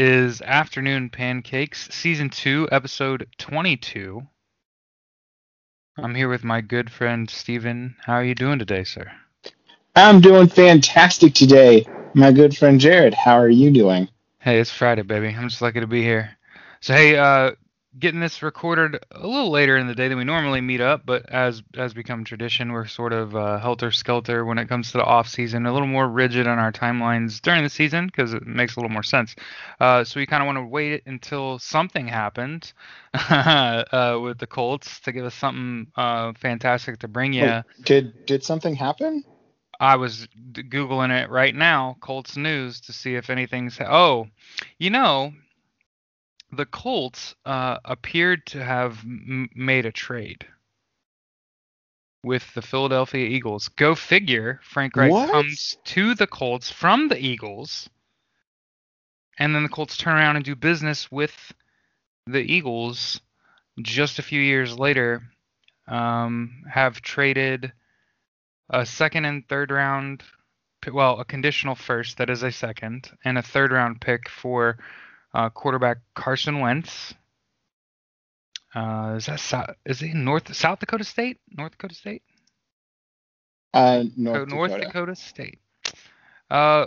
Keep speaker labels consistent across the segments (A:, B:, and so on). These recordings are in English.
A: is Afternoon Pancakes, Season 2, Episode 22. I'm here with my good friend Steven. How are you doing today, sir?
B: I'm doing fantastic today. My good friend Jared, how are you doing?
A: Hey, it's Friday, baby. I'm just lucky to be here. So, hey, uh, getting this recorded a little later in the day than we normally meet up, but as as become tradition, we're sort of uh, helter skelter when it comes to the off season, a little more rigid on our timelines during the season because it makes a little more sense. Uh, so we kind of want to wait until something happened uh, with the Colts to give us something uh, fantastic to bring you.
B: Wait, did did something happen?
A: I was googling it right now, Colts news, to see if anything's. Oh, you know, the Colts uh, appeared to have m- made a trade with the Philadelphia Eagles. Go figure. Frank Reich
B: What?
A: comes to the Colts from the Eagles, and then the Colts turn around and do business with the Eagles. Just a few years later, um, have traded a second and third round, well, a conditional first that is a second, and a third round pick for quarterback Carson Wentz. Uh, is that South, is he North South Dakota State? North Dakota State?
B: Uh, North,
A: North
B: Dakota.
A: Dakota State. Uh,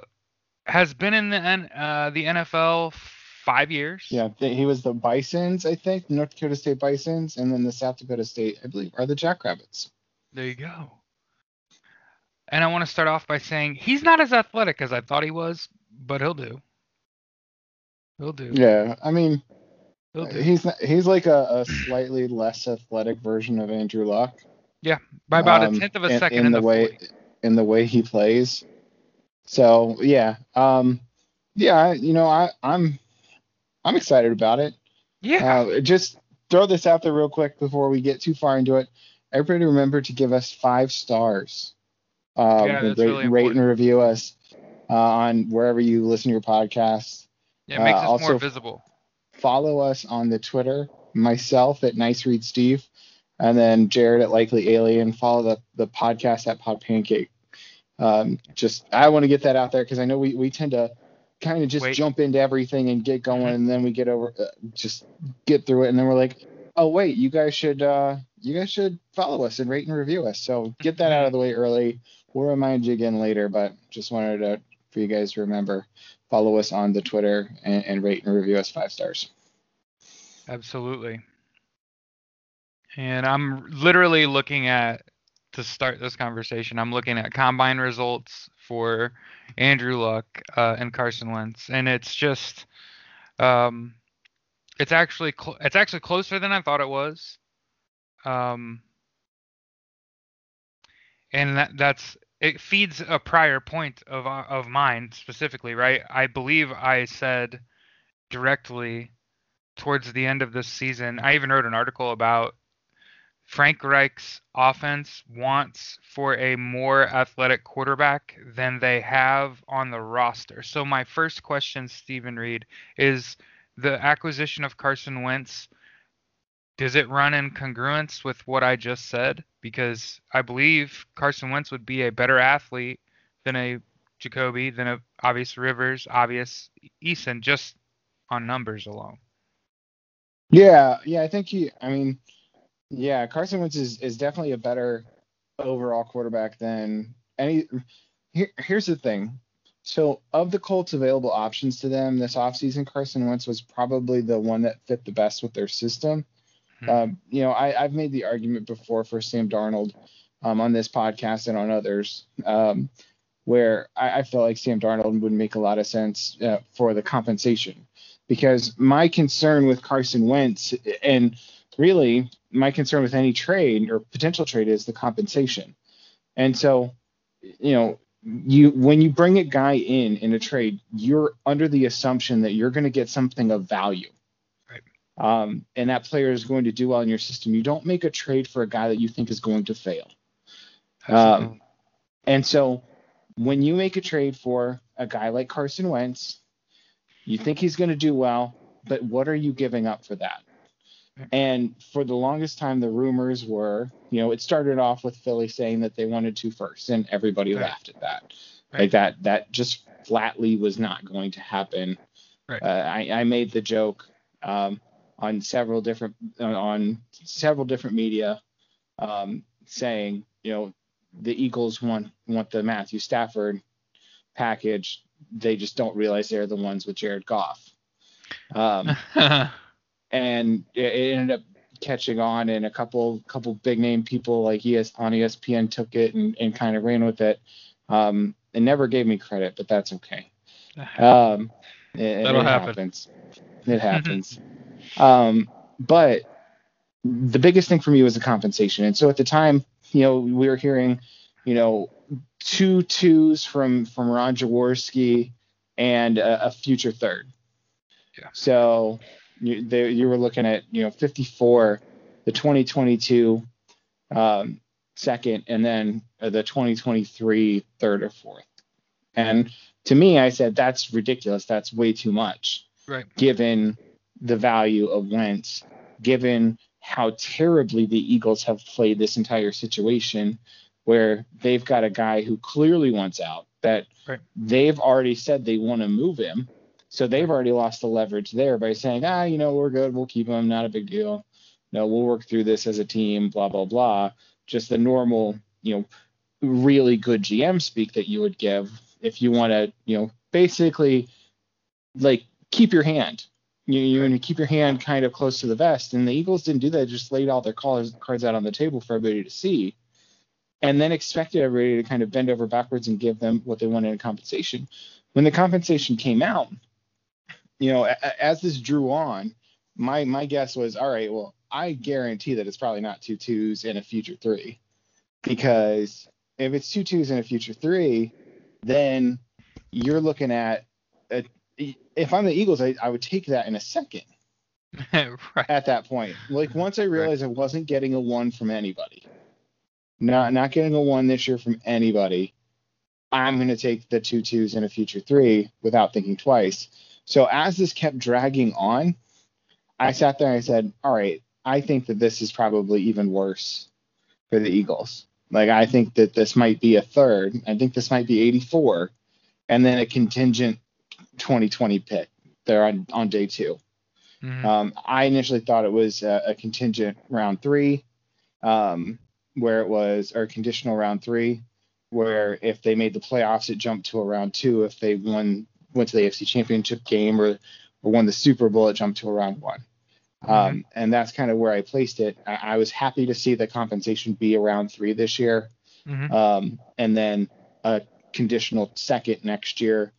A: has been in the N- uh, the NFL five years.
B: Yeah, he was the Bisons, I think, North Dakota State Bisons, and then the South Dakota State, I believe, are the Jackrabbits.
A: There you go. And I want to start off by saying he's not as athletic as I thought he was, but he'll do. He'll do.
B: Yeah, I mean, he's not, he's like a, a slightly less athletic version of Andrew Luck.
A: Yeah, by about
B: um,
A: a tenth of a
B: in-
A: second
B: in
A: in,
B: the way
A: 40.
B: in the way he plays. So yeah, um, yeah, you know, I I'm I'm excited about it.
A: Yeah.
B: Uh, just throw this out there real quick before we get too far into it. Everybody remember to give us five stars. Um,
A: Yeah, that's
B: rate,
A: really
B: rate and review us uh, on wherever you listen to your podcasts.
A: Yeah, it makes
B: uh,
A: us more
B: also-
A: visible.
B: Follow us on the Twitter, myself at Nice Reed Steve, and then Jared at Likely Alien. Follow the, the podcast at Pod Pancake. Um, just I want to get that out there because I know we, we tend to kind of just
A: Wait.
B: jump into everything and get going,
A: Mhm.
B: and then we get over uh, just get through it, and then we're like, oh wait, you guys should uh, you guys should follow us and rate and review us. So get that out of the way early. We'll remind you again later, but just wanted to for you guys to remember follow us on the Twitter and, and rate and review us five stars.
A: Absolutely. And I'm literally looking at to start this conversation. I'm looking at combine results for Andrew Luck uh, and Carson Wentz, and it's just, um, it's actually cl- it's actually closer than I thought it was. Um, and that that's it feeds a prior point of uh, of mine specifically, right? I believe I said directly towards the end of this season. I even wrote an article about Frank Reich's offense wants for a more athletic quarterback than they have on the roster. So my first question, Stephen Reed, is the acquisition of Carson Wentz. Does it run in congruence with what I just said? Because I believe Carson Wentz would be a better athlete than a Jacoby, than a obvious Rivers, obvious Eason, just on numbers alone.
B: Yeah, yeah, I think he. I mean, yeah, Carson Wentz is, is definitely a better overall quarterback than any. Here, here's the thing: So, of the Colts' available options to them this offseason, Carson Wentz was probably the one that fit the best with their system.
A: Hmm.
B: Um, you know, I, have made the argument before for Sam Darnold um, on this podcast and on others, um, where I, I, feel like Sam Darnold would make a lot of sense uh, for the compensation. Because my concern with Carson Wentz, and really my concern with any trade or potential trade, is the compensation. And so, you know, you when you bring a guy in in a trade, you're under the assumption that you're going to get something of value. Um, and that player is going to do well in your system. You don't make a trade for a guy that you think is going to fail. Um, and so when you make a trade for a guy like Carson Wentz, you think he's going to do well, but what are you giving up for that? And for the longest time, the rumors were, you know, it started off with Philly saying that they wanted to first, and everybody
A: Right.
B: laughed at that.
A: Right.
B: Like that, that just flatly was not going to happen.
A: Right.
B: Uh, I, I made the joke um, on several different on several different media um, saying, you know, the Eagles want want the Matthew Stafford package. They just don't realize they're the ones with Jared Goff. Um, and it, it ended up catching on and a couple couple big name people like ES on ESPN took it and, and kind of ran with it. Um, it never gave me credit, but that's okay. Um, it,
A: That'll
B: it
A: happen.
B: happens. It happens. um, but the biggest thing for me was the compensation. And so at the time, you know, we were hearing, you know, two twos from from Ron Jaworski and a, a future third.
A: Yeah.
B: So you, they, you were looking at you know 54, the 2022 um, second, and then the 2023 third or fourth. And to me, I said that's ridiculous. That's way too much,
A: right.
B: given the value of Wentz, given how terribly the Eagles have played this entire situation, where they've got a guy who clearly wants out. That
A: Right.
B: they've already said they want to move him. So they've already lost the leverage there by saying, ah, you know, we're good, we'll keep him, not a big deal. No, we'll work through this as a team, blah blah blah. Just the normal, you know, really good GM speak that you would give if you want to, you know, basically like keep your hand. You you want to keep your hand kind of close to the vest, and the Eagles didn't do that. Just laid all their cards cards out on the table for everybody to see, and then expected everybody to kind of bend over backwards and give them what they wanted in compensation. When the compensation came out, you know, a- a- as this drew on, my my guess was, all right, well, I guarantee that it's probably not two twos and a future three, because if it's two twos and a future three, then you're looking at if I'm the Eagles, I, I would take that in a second
A: right.
B: at that point. Like once I realized I wasn't getting a one from anybody, not not getting a one this year from anybody, I'm gonna take the two twos and a future three without thinking twice. So as this kept dragging on, I sat there and I said, All right, I think that this is probably even worse for the Eagles. Like I think that this might be a third. I think this might be 84, and then a contingent 2020 pick there on, on day two.
A: Mhm.
B: Um, I initially thought it was a, a contingent round three, um, where it was, or conditional round three, where if they made the playoffs, it jumped to a round two. If they won, went to the AFC Championship game or, or won the Super Bowl, it jumped to a round one. Um, and that's kind of where I placed it. I, I was happy to see the compensation be around three this year,
A: Mhm.
B: um, and then a conditional second next year.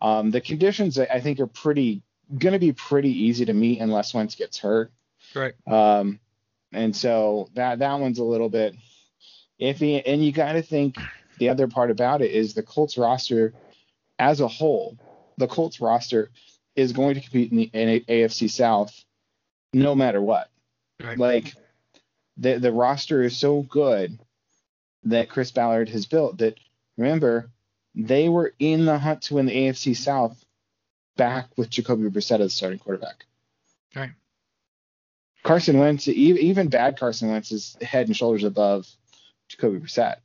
B: Um, the conditions I think are pretty going to be pretty easy to meet unless Wentz gets hurt.
A: Right.
B: Um, and so that that one's a little bit iffy. And you got to think the other part about it is the Colts roster as a whole. The Colts roster is going to compete in the in AFC South no matter what.
A: Right.
B: Like the the roster is so good that Chris Ballard has built that remember they were in the hunt to win the AFC South back with Jacoby Brissett as starting quarterback.
A: Right.
B: Carson Wentz, even bad Carson Wentz is head and shoulders above Jacoby Brissett.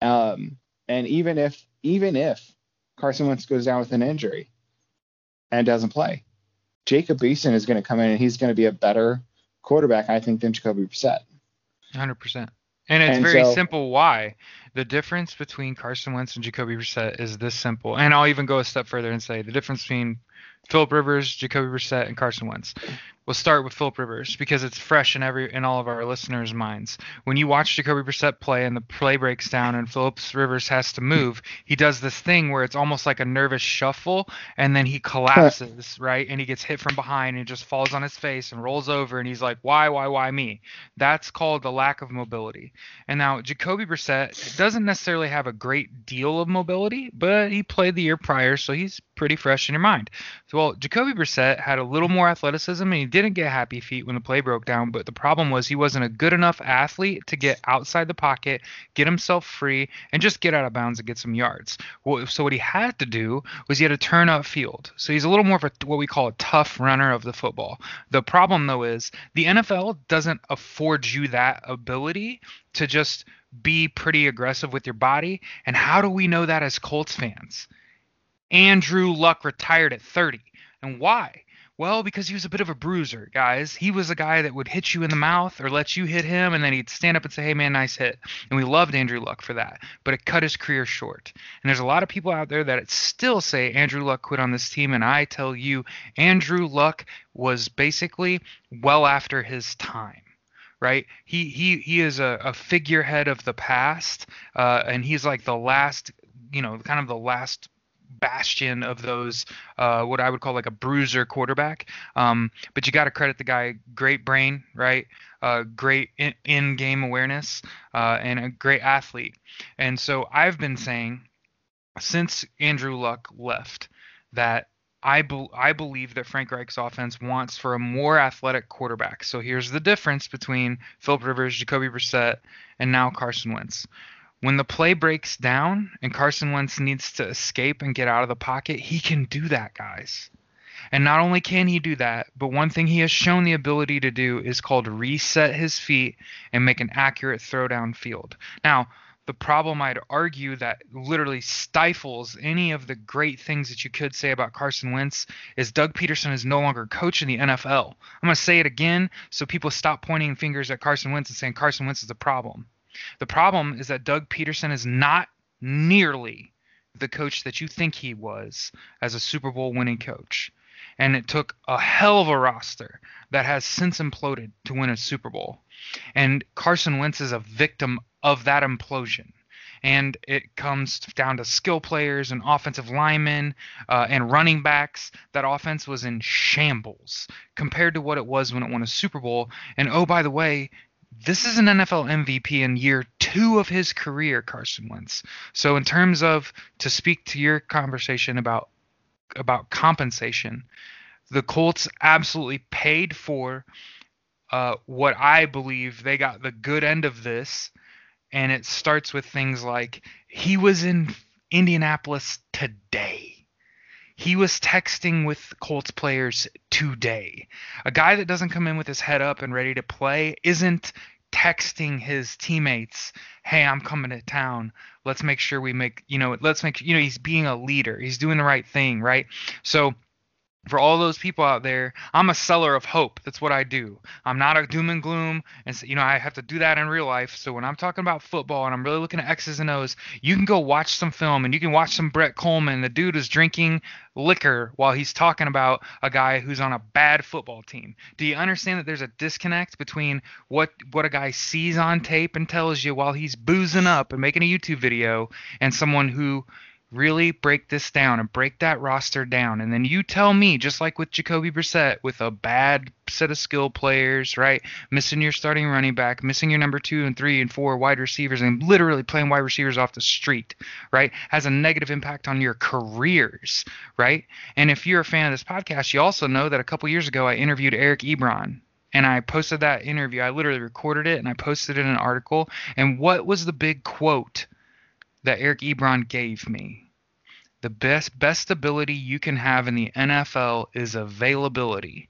B: Um, and even if even if Carson Wentz goes down with an injury and doesn't play, Jacob Eason is going to come in and he's going to be a better quarterback, I think, than Jacoby Brissett.
A: Hundred percent. And it's
B: And
A: very
B: so-
A: simple why. The difference between Carson Wentz and Jacoby Brissett is this simple. And I'll even go a step further and say the difference between Philip Rivers, Jacoby Brissett, and Carson Wentz. We'll start with Philip Rivers because it's fresh in every in all of our listeners' minds. When you watch Jacoby Brissett play and the play breaks down and Phillips Rivers has to move, he does this thing where it's almost like a nervous shuffle and then he collapses, right? And he gets hit from behind and just falls on his face and rolls over and he's like, "Why, why, why me?" That's called the lack of mobility. And now Jacoby Brissett doesn't necessarily have a great deal of mobility, but he played the year prior, so he's pretty fresh in your mind. So, well, Jacoby Brissett had a little more athleticism and he didn't get happy feet when the play broke down, but the problem was he wasn't a good enough athlete to get outside the pocket, get himself free, and just get out of bounds and get some yards. So what he had to do was he had to turn up field. So he's a little more of a what we call a tough runner of the football. The problem though is the NFL doesn't afford you that ability to just be pretty aggressive with your body. And how do we know that as Colts fans? Andrew Luck retired at 30. And why? Well, because he was a bit of a bruiser, guys. He was a guy that would hit you in the mouth or let you hit him, and then he'd stand up and say, Hey, man, nice hit. And we loved Andrew Luck for that. But it cut his career short. And there's a lot of people out there that still say Andrew Luck quit on this team. And I tell you, Andrew Luck was basically well after his time right? He he he is a, a figurehead of the past, uh, and he's like the last, you know, kind of the last bastion of those uh, what I would call like a bruiser quarterback. Um, but you got to credit the guy, great brain, right? Uh, great in, in-game awareness, uh, and a great athlete. And so I've been saying since Andrew Luck left that I, be- I believe that Frank Reich's offense wants for a more athletic quarterback. So here's the difference between Philip Rivers, Jacoby Brissett, and now Carson Wentz. When the play breaks down and Carson Wentz needs to escape and get out of the pocket, he can do that, guys. And not only can he do that, but one thing he has shown the ability to do is called reset his feet and make an accurate throw down field. Now, the problem I'd argue that literally stifles any of the great things that you could say about Carson Wentz is Doug Pederson is no longer coaching the NFL. I'm going to say it again so people stop pointing fingers at Carson Wentz and saying Carson Wentz is the problem. The problem is that Doug Pederson is not nearly the coach that you think he was as a Super Bowl winning coach. And it took a hell of a roster that has since imploded to win a Super Bowl. And Carson Wentz is a victim of that implosion. And it comes down to skill players and offensive linemen uh, and running backs. That offense was in shambles compared to what it was when it won a Super Bowl. And oh, by the way, this is an NFL MVP in year two of his career, Carson Wentz. So, in terms of to speak to your conversation about about compensation, the Colts absolutely paid for uh, what I believe they got the good end of this, and it starts with things like he was in Indianapolis today. He was texting with Colts players today. A guy that doesn't come in with his head up and ready to play isn't texting his teammates, "Hey, I'm coming to town. Let's make sure we make, you know, let's make, you know, he's being a leader. He's doing the right thing, right?" So for all those people out there, I'm a seller of hope. That's what I do. I'm not a doom and gloom, and so, you know I have to do that in real life. So when I'm talking about football and I'm really looking at X's and O's, you can go watch some film and you can watch some Brett Kollmann. The dude is drinking liquor while he's talking about a guy who's on a bad football team. Do you understand that there's a disconnect between what what a guy sees on tape and tells you while he's boozing up and making a YouTube video, and someone who really break this down and break that roster down. And then you tell me, just like with Jacoby Brissett, with a bad set of skill players, right? Missing your starting running back, missing your number two and three and four wide receivers, and literally playing wide receivers off the street, right? Has a negative impact on your careers, right? And if you're a fan of this podcast, you also know that a couple years ago I interviewed Eric Ebron and I posted that interview. I literally recorded it and I posted it in an article. And what was the big quote that Eric Ebron gave me? The best best ability you can have in the NFL is availability.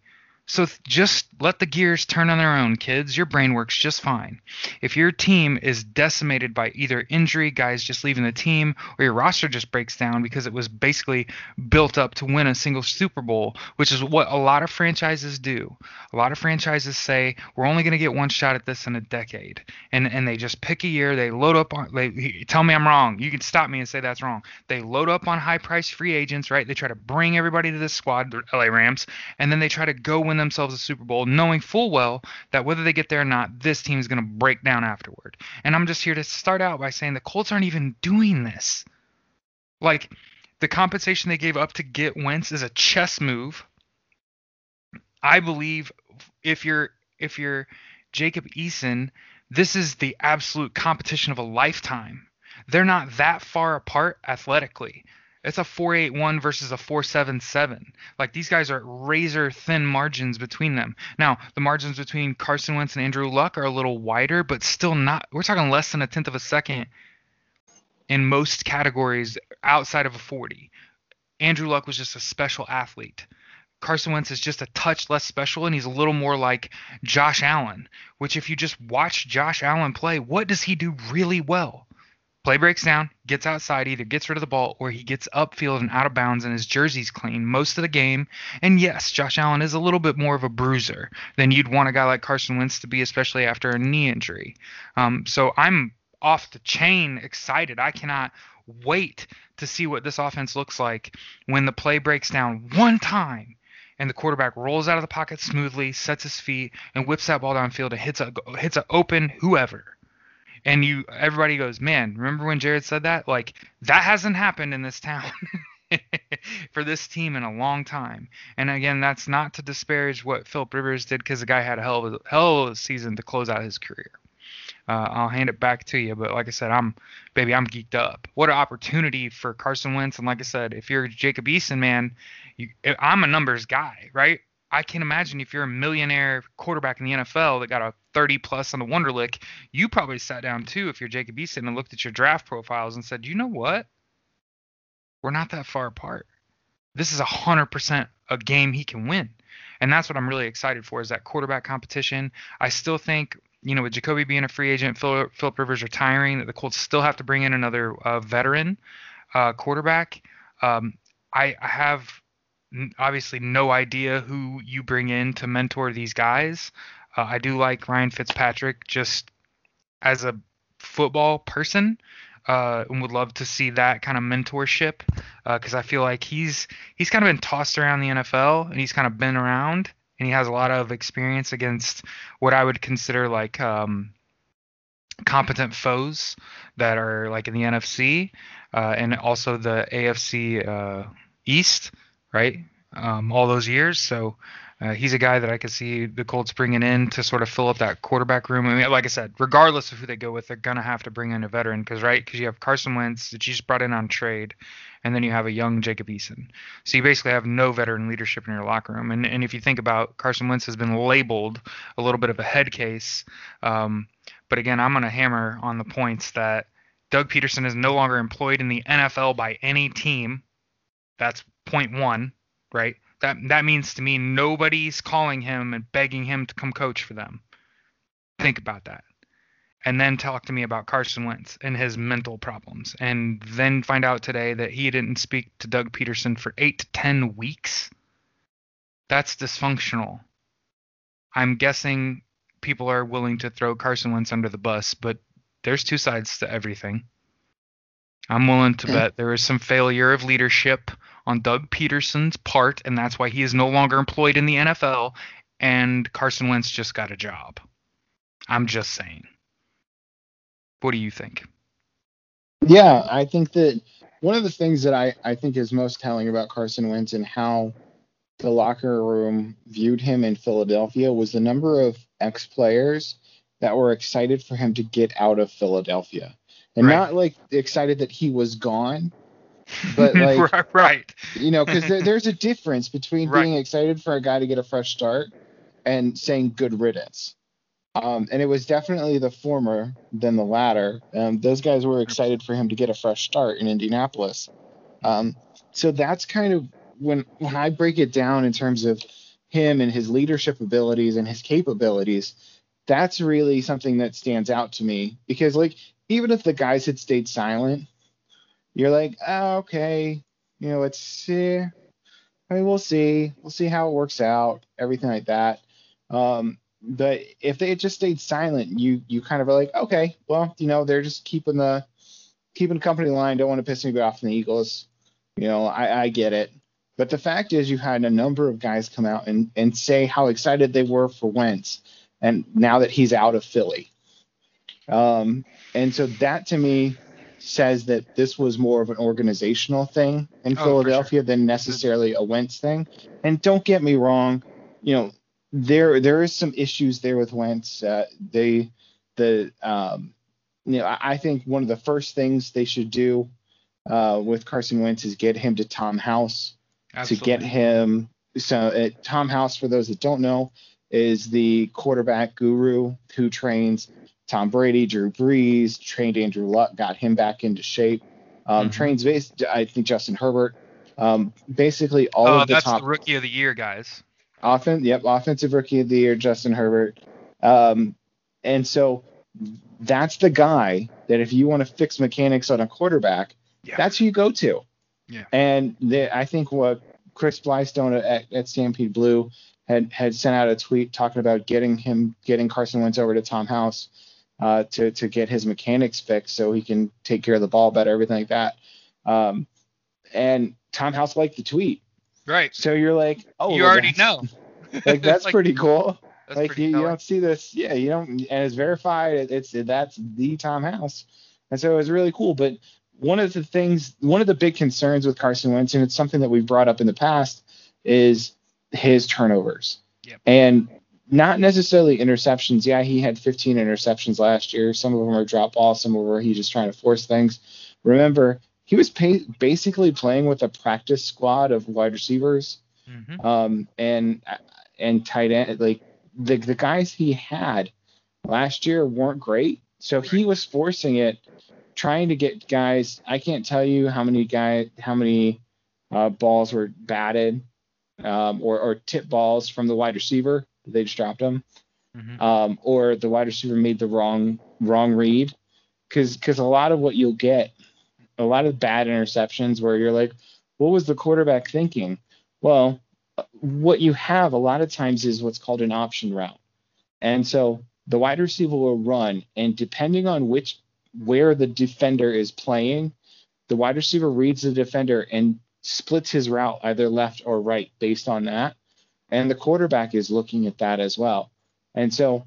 A: So th- just let the gears turn on their own, kids. Your brain works just fine. If your team is decimated by either injury, guys just leaving the team, or your roster just breaks down because it was basically built up to win a single Super Bowl, which is what a lot of franchises do. A lot of franchises say we're only going to get one shot at this in a decade, and and they just pick a year. They load up on. They tell me I'm wrong. You can stop me and say that's wrong. They load up on high-priced free agents, right? They try to bring everybody to this squad, the LA Rams, and then they try to go win themselves a Super Bowl, knowing full well that whether they get there or not, this team is going to break down afterward. And I'm just here to start out by saying the Colts aren't even doing this. Like, the compensation they gave up to get Wentz is a chess move. I believe if you're if you're Jacob Eason, this is the absolute competition of a lifetime. They're not that far apart athletically. It's a 481 versus a 477. Like these guys are razor thin margins between them. Now, the margins between Carson Wentz and Andrew Luck are a little wider, but still not. We're talking less than a tenth of a second in most categories outside of a 40. Andrew Luck was just a special athlete. Carson Wentz is just a touch less special, and he's a little more like Josh Allen. Which, if you just watch Josh Allen play, what does he do really well? Play breaks down, gets outside, either gets rid of the ball or he gets upfield and out of bounds and his jersey's clean most of the game. And yes, Josh Allen is a little bit more of a bruiser than you'd want a guy like Carson Wentz to be, especially after a knee injury. Um, so I'm off the chain excited. I cannot wait to see what this offense looks like when the play breaks down one time and the quarterback rolls out of the pocket smoothly, sets his feet, and whips that ball downfield and hits a hits a open whoever and you everybody goes, man, remember when Jared said that? Like that hasn't happened in this town. for this team in a long time. And again, that's not to disparage what Philip Rivers did because the guy had a hell of a hell of a season to close out his career. Uh, I'll hand it back to you, but like I said, I'm baby, I'm geeked up. What an opportunity for Carson Wentz, and like I said, if you're Jacob Eason, man, you, I'm a numbers guy, right? I can imagine if you're a millionaire quarterback in the NFL that got a 30 plus on the Wonderlic, you probably sat down too if you're Jacob Eason and looked at your draft profiles and said, you know what? We're not that far apart. This is a 100% a game he can win. And that's what I'm really excited for is that quarterback competition. I still think, you know, with Jacoby being a free agent, Philip, Philip Rivers retiring, that the Colts still have to bring in another uh, veteran uh, quarterback. Um, I, I have obviously no idea who you bring in to mentor these guys. Uh, I do like Ryan Fitzpatrick just as a football person. Uh, and would love to see that kind of mentorship because uh, I feel like he's he's kind of been tossed around the NFL and he's kind of been around and he has a lot of experience against what I would consider like um, competent foes that are like in the NFC uh, and also the AFC uh, East right? Um, all those years. So uh, he's a guy that I could see the Colts bringing in to sort of fill up that quarterback room. I mean, like I said, regardless of who they go with, they're gonna have to bring in a veteran because right, because you have Carson Wentz that you just brought in on trade, and then you have a young Jacob Eason. So you basically have no veteran leadership in your locker room. And and if you think about Carson Wentz has been labeled a little bit of a head case, um, but again, I'm gonna hammer on the points that Doug Pederson is no longer employed in the NFL by any team. That's point one, right? That that means to me nobody's calling him and begging him to come coach for them. Think about that. And then talk to me about Carson Wentz and his mental problems. And then find out today that he didn't speak to Doug Pederson for eight to ten weeks. That's dysfunctional. I'm guessing people are willing to throw Carson Wentz under the bus, but there's two sides to everything. I'm willing to bet there is some failure of leadership on Doug Pederson's part, and that's why he is no longer employed in the NFL, and Carson Wentz just got a job. I'm just saying. What do you think?
B: Yeah, I think that one of the things that I, I think is most telling about Carson Wentz and how the locker room viewed him in Philadelphia was the number of ex players that were excited for him to get out of Philadelphia. And right. not like excited that he was gone, but like
A: right,
B: you know, because there, there's a difference between right. being excited for a guy to get a fresh start and saying good riddance. Um, and it was definitely the former than the latter. Um, those guys were excited for him to get a fresh start in Indianapolis. Um, so that's kind of when when I break it down in terms of him and his leadership abilities and his capabilities, that's really something that stands out to me because like even if the guys had stayed silent, you're like, oh, okay, you know, it's eh, I mean, we'll see, we'll see how it works out, everything like that. Um, but if they just stayed silent, you you kind of are like, okay, well, you know, they're just keeping the keeping the company line. Don't want to piss anybody off in the Eagles. You know, I, I get it. But the fact is, you had a number of guys come out and, and say how excited they were for Wentz, and now that he's out of Philly. Um, and so that to me says that this was more of an organizational thing in
A: Oh,
B: Philadelphia than necessarily a Wentz thing. And don't get me wrong, you know, there there is some issues there with Wentz. Uh, they the um, you know I, I think one of the first things they should do uh, with Carson Wentz is get him to Tom House to get him. So uh, Tom House, for those that don't know, is the quarterback guru who trains Tom Brady, Drew Brees, trained Andrew Luck, got him back into shape. Um,
A: Mhm.
B: Trains, base, I think Justin Herbert. Um, basically, all
A: Oh,
B: of the
A: that's
B: top
A: the rookie of the year, guys.
B: Offense, yep, offensive rookie of the year, Justin Herbert. Um, and so that's the guy that if you want to fix mechanics on a quarterback,
A: Yeah.
B: that's who you go to.
A: Yeah.
B: And the, I think what Chris Blystone at, at Stampede Blue had had sent out a tweet talking about getting him getting Carson Wentz over to Tom House uh, to to get his mechanics fixed so he can take care of the ball better, everything like that. Um, and Tom House liked the tweet.
A: Right.
B: So you're like, oh,
A: you
B: well,
A: already know.
B: like that's
A: Like,
B: pretty cool.
A: That's
B: like
A: pretty
B: you, you don't see this, yeah, you don't, and it's verified. It, it's that's the Tom House, and so it was really cool. But one of the things, one of the big concerns with Carson Wentz, and it's something that we've brought up in the past, is his turnovers,
A: Yep.
B: and not necessarily interceptions. Yeah, he had 15 interceptions last year. Some of them are drop balls, some of them are he just trying to force things. Remember, he was pay, basically playing with a practice squad of wide receivers
A: Mhm.
B: um, and and tight end like the the guys he had last year weren't great, so he was forcing it, trying to get guys. I can't tell you how many guy how many uh, balls were batted um, or or tip balls from the wide receiver. They just dropped them,
A: Mhm.
B: um, or the wide receiver made the wrong wrong read, because because a lot of what you'll get, a lot of bad interceptions where you're like, what was the quarterback thinking? Well, what you have a lot of times is what's called an option route. And so the wide receiver will run, and depending on which where the defender is playing, the wide receiver reads the defender and splits his route either left or right based on that. And the quarterback is looking at that as well. And so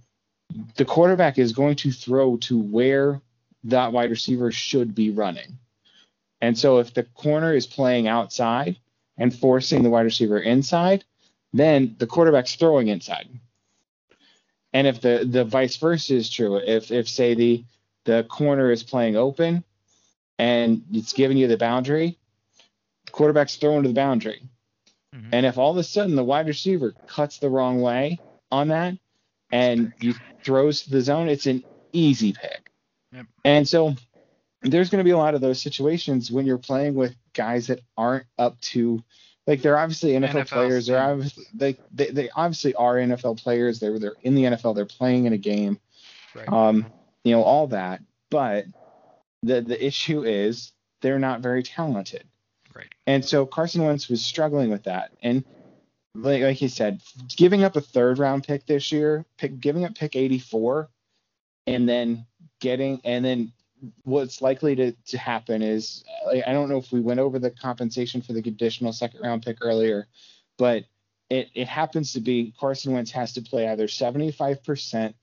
B: the quarterback is going to throw to where that wide receiver should be running. And so if the corner is playing outside and forcing the wide receiver inside, then the quarterback's throwing inside. And if the the vice versa is true, if if say the the corner is playing open and it's giving you the boundary, the quarterback's throwing to the boundary.
A: Mhm.
B: And if all of a sudden the wide receiver cuts the wrong way on that and you throws to the zone, it's an easy pick.
A: Yep.
B: And so there's going to be a lot of those situations when you're playing with guys that aren't up to like they're obviously NFL,
A: NFL,
B: players. They're obviously they, they they obviously are NFL players. They're they're in the NFL. They're playing in a game.
A: Right.
B: Um, you know all that. But the the issue is they're not very talented.
A: Right.
B: And so Carson Wentz was struggling with that. And like like he said, giving up a third round pick this year, pick, giving up pick 84, and then getting and then what's likely to, to happen is like, I don't know if we went over the compensation for the conditional second round pick earlier, but it, it happens to be Carson Wentz has to play either 75%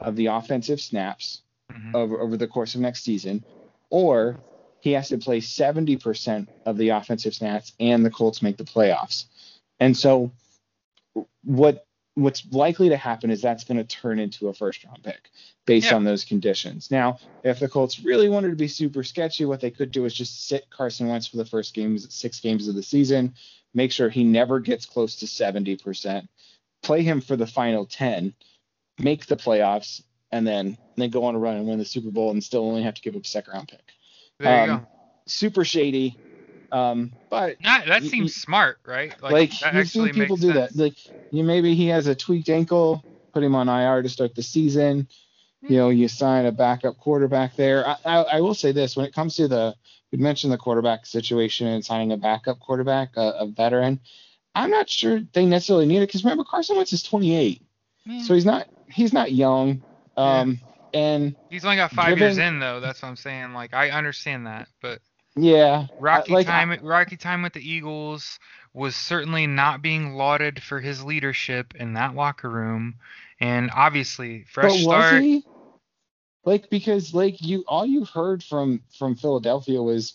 B: of the offensive snaps
A: Mhm.
B: over, over the course of next season, or he has to play 70% of the offensive snaps and the Colts make the playoffs. And so what what's likely to happen is that's going to turn into a first round pick based
A: Yeah.
B: on those conditions. Now, if the Colts really wanted to be super sketchy, what they could do is just sit Carson Wentz for the first games, six games of the season, make sure he never gets close to 70%, play him for the final 10, make the playoffs, and then then go on a run and win the Super Bowl and still only have to give up a second round pick.
A: There you
B: um,
A: go.
B: Super shady. Um, but
A: Nah, that
B: you-
A: seems
B: you-
A: smart, right?
B: like,
A: that
B: you've seen people do
A: sense.
B: that. Like you maybe he has a tweaked ankle, put him on IR to start the season. You know, you sign a backup quarterback there. I, I, I will say this: when it comes to the, you mentioned the quarterback situation and signing a backup quarterback, a, a veteran. I'm not sure they necessarily need it because remember Carson Wentz is 28, so he's not he's not young. Um, and
A: He's only got five
B: Given-
A: years in though. That's what I'm saying. Like I understand that, but
B: yeah, uh,
A: Rocky
B: like,
A: time, Rocky time with the Eagles was certainly not being lauded for his leadership in that locker room, and obviously fresh
B: but was
A: start.
B: he? Like because like you all you've heard from from Philadelphia was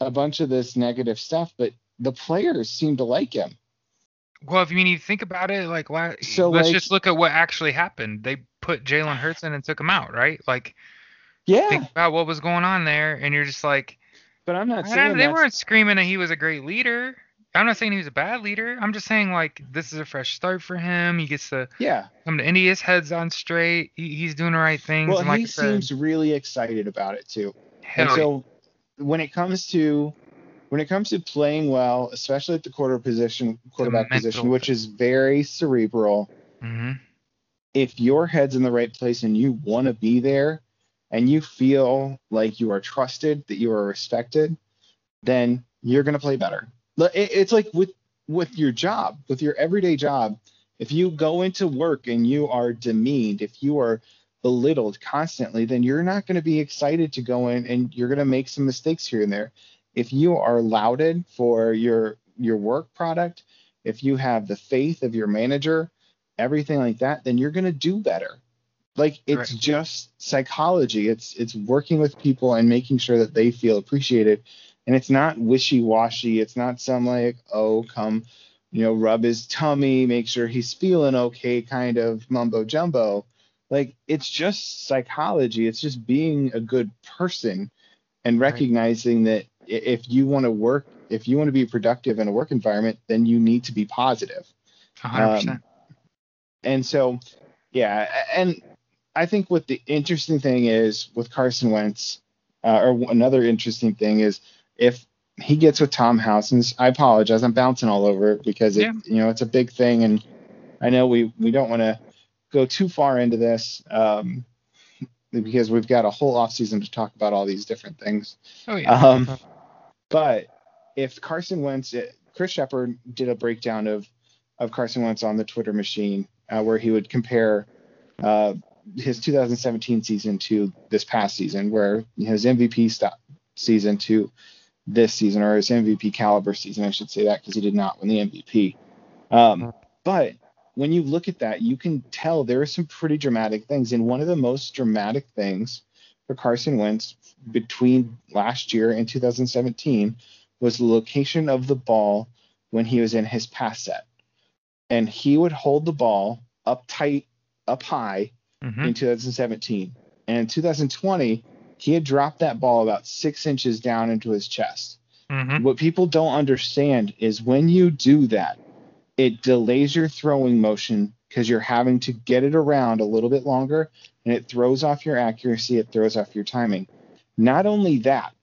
B: a bunch of this negative stuff, but the players seem to like him.
A: Well, if you mean you think about it, like
B: So,
A: let's
B: like-
A: just look at what actually happened. They put Jalen Hurts in and took him out, right? Like
B: Yeah,
A: think about what was going on there, and you're just like,
B: but I'm not saying
A: they weren't screaming that he was a great leader. I'm not saying he was a bad leader. I'm just saying like this is a fresh start for him. He gets to
B: Yeah.
A: come to India, his head's on straight. He, he's doing the right things.
B: Well,
A: and like
B: he
A: said,
B: seems really excited about it too.
A: hell
B: and so when it comes to when it comes to playing well, especially at the quarter position, quarterback position, which is very cerebral,
A: hmm
B: if your head's in the right place and you want to be there and you feel like you are trusted, that you are respected, then you're going to play better. It's like with with your job, with your everyday job. If you go into work and you are demeaned, if you are belittled constantly, then you're not going to be excited to go in and you're going to make some mistakes here and there. If you are lauded for your your work product, if you have the faith of your manager, everything like that, then you're going to do better. Like it's
A: Right.
B: just psychology. It's it's working with people and making sure that they feel appreciated. And it's not wishy-washy. It's not some like, oh, come, you know, rub his tummy, make sure he's feeling okay kind of mumbo jumbo. Like it's just psychology. It's just being a good person and
A: Right.
B: recognizing that if you want to work, if you want to be productive in a work environment, then you need to be positive.
A: 100%.
B: Um, and so, yeah, and I think what the interesting thing is with Carson Wentz, uh, or another interesting thing is if he gets with Tom House, and I apologize, I'm bouncing all over it because it,
A: Yeah.
B: you know, it's a big thing, and I know we we don't want to go too far into this um, because we've got a whole off season to talk about all these different things.
A: oh yeah.
B: Um, but if Carson Wentz, uh, Chris Shepard did a breakdown of of Carson Wentz on the Twitter machine uh, where he would compare uh, his 2017 season to this past season, where his MVP stop season to this season, or his MVP caliber season, I should say that because he did not win the MVP. Um, but when you look at that, you can tell there are some pretty dramatic things. And one of the most dramatic things for Carson Wentz between last year and 2017 was the location of the ball when he was in his pass set. And he would hold the ball up tight, up high
A: Mhm.
B: in 2017. And in 2020, he had dropped that ball about six inches down into his chest.
A: Mhm.
B: What people don't understand is when you do that, it delays your throwing motion because you're having to get it around a little bit longer and it throws off your accuracy, it throws off your timing. Not only that,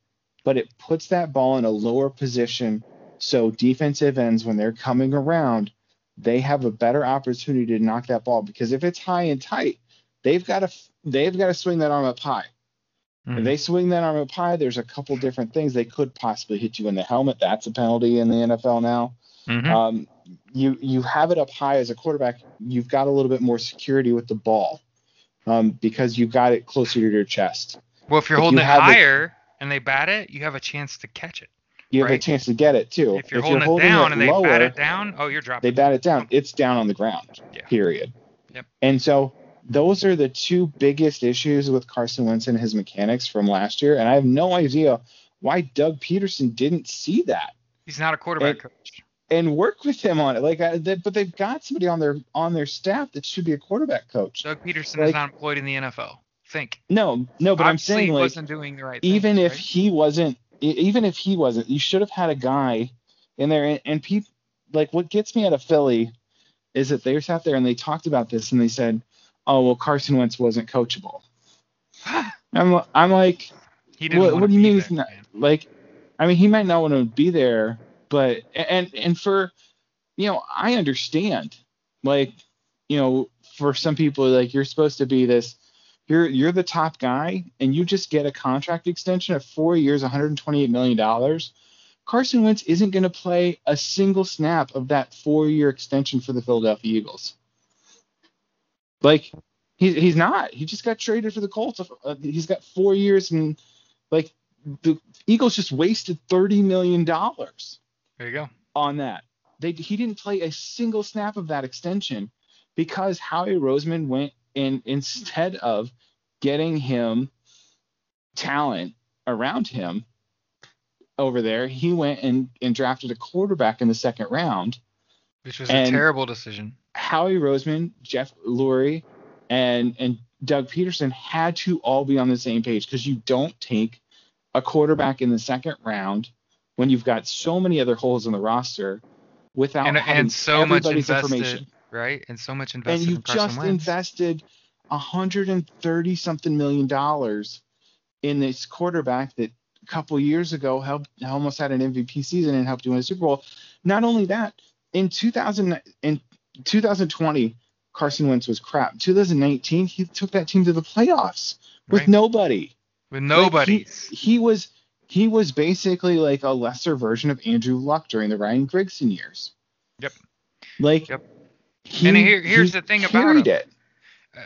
B: but it puts that ball in a lower position so defensive ends, when they're coming around, they have a better opportunity to knock that ball because if it's high and tight, they've got to they've got to swing that arm up high.
A: Mhm.
B: If they swing that arm up high, there's a couple different things. They could possibly hit you in the helmet. That's a penalty in the NFL now.
A: Mhm.
B: Um, you you have it up high as a quarterback. You've got a little bit more security with the ball um, because you've got it closer to your chest.
A: well, if you're
B: if you
A: holding it
B: have the-
A: higher and they bat it, you have a chance to catch it.
B: You have a chance to get it too.
A: If you're holding it down and they bat it down, oh, you're dropping.
B: they bat it down. It's down on the ground.
A: Yeah.
B: Period.
A: Yep.
B: And so those are the two biggest issues with Carson Wentz and his mechanics from last year. And I have no idea why Doug Pederson didn't see that.
A: He's not a quarterback
B: And-
A: coach.
B: and work with him on it. Like, I, they, but they've got somebody on their on their staff that should be a quarterback coach.
A: Doug Pederson
B: like-
A: is not employed in the NFL. Think.
B: No, no, but I'm saying
A: he
B: like
A: wasn't doing the right.
B: even
A: things,
B: if
A: right?
B: he wasn't, even if he wasn't, you should have had a guy in there. And, and people like what gets me out of Philly is that they sat there and they talked about this and they said, "Oh well, Carson Wentz wasn't coachable." I'm I'm like,
A: he didn't
B: what, what do you mean
A: there,
B: not like i mean he might not want to be there but and and for you know i understand Like, you know, for some people, like you're supposed to be this. You're you're the top guy, and you just get a contract extension of four years, 128 million dollars. Carson Wentz isn't going to play a single snap of that four-year extension for the Philadelphia Eagles. Like, he's he's not. He just got traded for the Colts. Uh, he's got four years, and like the Eagles just wasted 30 million dollars.
A: There you go.
B: On that, they he didn't play a single snap of that extension because Howie Roseman went and instead of getting him talent around him over there, he went and, and drafted a quarterback in the second round.
A: Which was and a terrible decision.
B: Howie Roseman, Jeff Lurie, and and Doug Pederson had to all be on the same page because you don't take a quarterback in the second round when you've got so many other holes in the roster without
A: and,
B: having
A: and so much invested,
B: information.
A: Right? And so much invested.
B: And you
A: in just
B: Wentz. invested 130 something million dollars in this quarterback that a couple years ago helped almost had an MVP season and helped you win a Super Bowl. Not only that, in 2000 in 2020, Carson Wentz was crap. 2019, he took that team to the playoffs with right. nobody.
A: With nobody.
B: Like he, he was he was basically like a lesser version of Andrew Luck during the Ryan Grigson years.
A: Yep.
B: Like,
A: yep. He, and here, here's the thing about him.
B: It.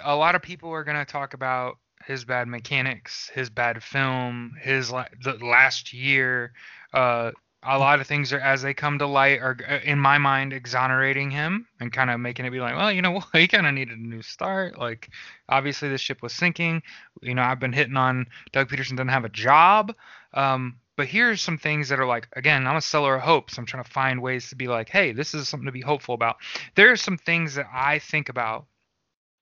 A: A lot of people are going to talk about his bad mechanics, his bad film, his la- the last year. Uh, a lot of things are as they come to light are uh, in my mind exonerating him and kind of making it be like well you know he kind of needed a new start. Like obviously the ship was sinking. You know i've been hitting on doug pederson doesn't have a job. Um, but here's some things that are like again i'm a seller of hope so i'm trying to find ways to be like hey this is something to be hopeful about. There are some things that i think about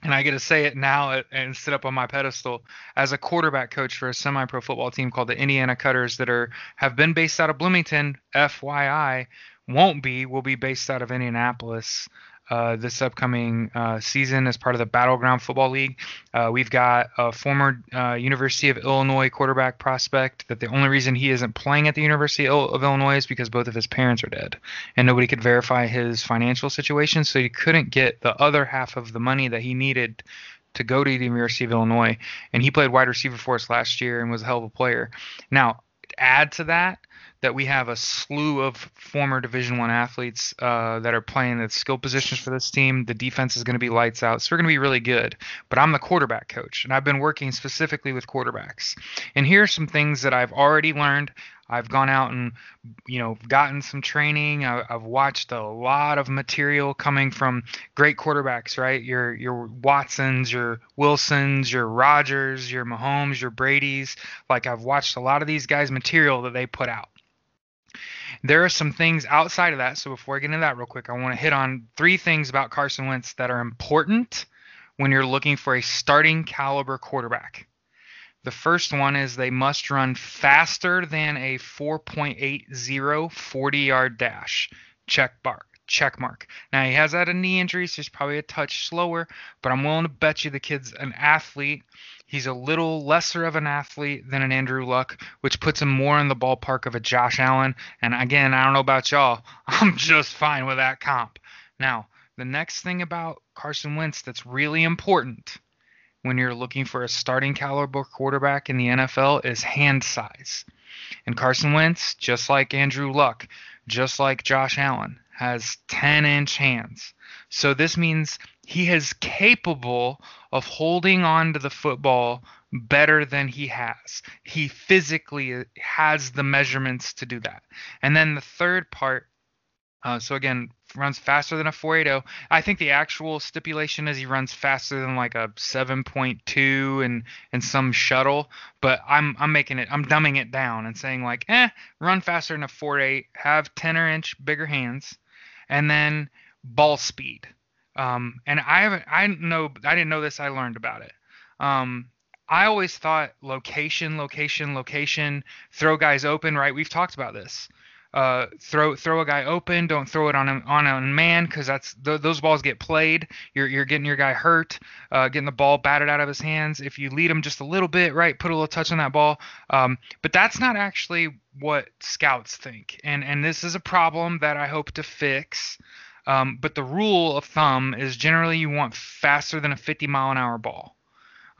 A: and I get to say it now and sit up on my pedestal as a quarterback coach for a semi-pro football team called the Indiana Cutters that are have been based out of Bloomington. FYI, won't be will be based out of Indianapolis uh, this upcoming uh, season as part of the Battleground Football League. Uh, we've got a former uh, University of Illinois quarterback prospect that the only reason he isn't playing at the University of Illinois is because both of his parents are dead, and nobody could verify his financial situation, so he couldn't get the other half of the money that he needed to go to the University of Illinois. And he played wide receiver for us last year and was a hell of a player. Now, add to that that we have a slew of former Division One athletes uh, that are playing the skill positions for this team. The defense is going to be lights out, so we're going to be really good. But I'm the quarterback coach, and I've been working specifically with quarterbacks. And here are some things that I've already learned. I've gone out and you know gotten some training. I've watched a lot of material coming from great quarterbacks, right? Your your Watsons, your Wilsons, your Rodgers, your Mahomes, your Brady's. Like I've watched a lot of these guys' material that they put out. There are some things outside of that. So before I get into that real quick, I want to hit on three things about Carson Wentz that are important when you're looking for a starting caliber quarterback. The first one is they must run faster than a 4.80 40 yard dash. Check bar. Check mark. Now he has had a knee injury, so he's probably a touch slower, but I'm willing to bet you the kid's an athlete He's a little lesser of an athlete than an Andrew Luck, which puts him more in the ballpark of a Josh Allen. And again, I don't know about y'all, I'm just fine with that comp. Now, the next thing about Carson Wentz that's really important when you're looking for a starting caliber quarterback in the NFL is hand size. And Carson Wentz, just like Andrew Luck, just like Josh Allen, has 10 inch hands. So this means he is capable of holding on to the football better than he has. He physically has the measurements to do that. And then the third part, uh, so again, runs faster than a 480. I think the actual stipulation is he runs faster than like a 7.2 and and some shuttle, but I'm I'm making it I'm dumbing it down and saying like, eh, run faster than a 4.8, have 10 inch bigger hands, and then ball speed. Um, and I haven't, I know, I didn't know this. I learned about it. Um, I always thought location, location, location, throw guys open. Right? We've talked about this. Uh, throw throw a guy open. Don't throw it on a, on a man because that's th- those balls get played. You're you're getting your guy hurt, uh, getting the ball batted out of his hands. If you lead him just a little bit, right, put a little touch on that ball. Um, but that's not actually what scouts think, and and this is a problem that I hope to fix Um, but the rule of thumb is generally you want faster than a 50 mile an hour ball.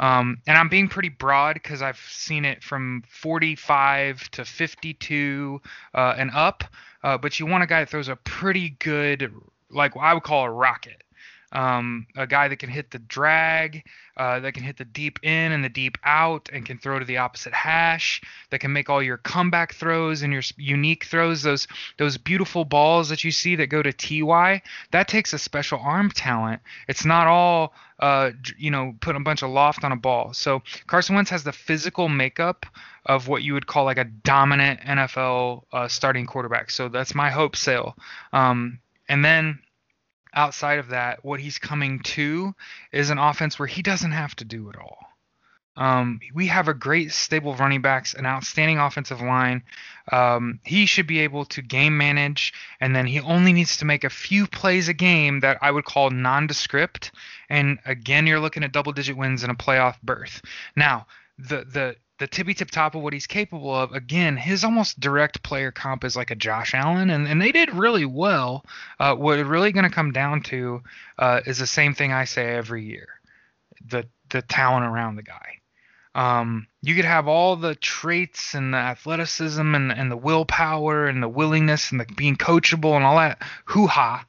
A: Um, and I'm being pretty broad because I've seen it from 45 to 52 uh, and up. Uh, but you want a guy that throws a pretty good, like what I would call a rocket um, a guy that can hit the drag, uh, that can hit the deep in and the deep out, and can throw to the opposite hash. That can make all your comeback throws and your unique throws. Those those beautiful balls that you see that go to ty. That takes a special arm talent. It's not all uh, you know, put a bunch of loft on a ball. So Carson Wentz has the physical makeup of what you would call like a dominant NFL uh, starting quarterback. So that's my hope sale. Um, and then outside of that, what he's coming to is an offense where he doesn't have to do it all. Um, we have a great stable running backs, an outstanding offensive line. Um, he should be able to game manage, and then he only needs to make a few plays a game that I would call nondescript. And again, you're looking at double-digit wins and a playoff berth. Now, the the the tippy tip top of what he's capable of. Again, his almost direct player comp is like a Josh Allen, and, and they did really well. Uh, what really going to come down to uh, is the same thing I say every year: the the talent around the guy. Um, you could have all the traits and the athleticism and, and the willpower and the willingness and the being coachable and all that hoo ha,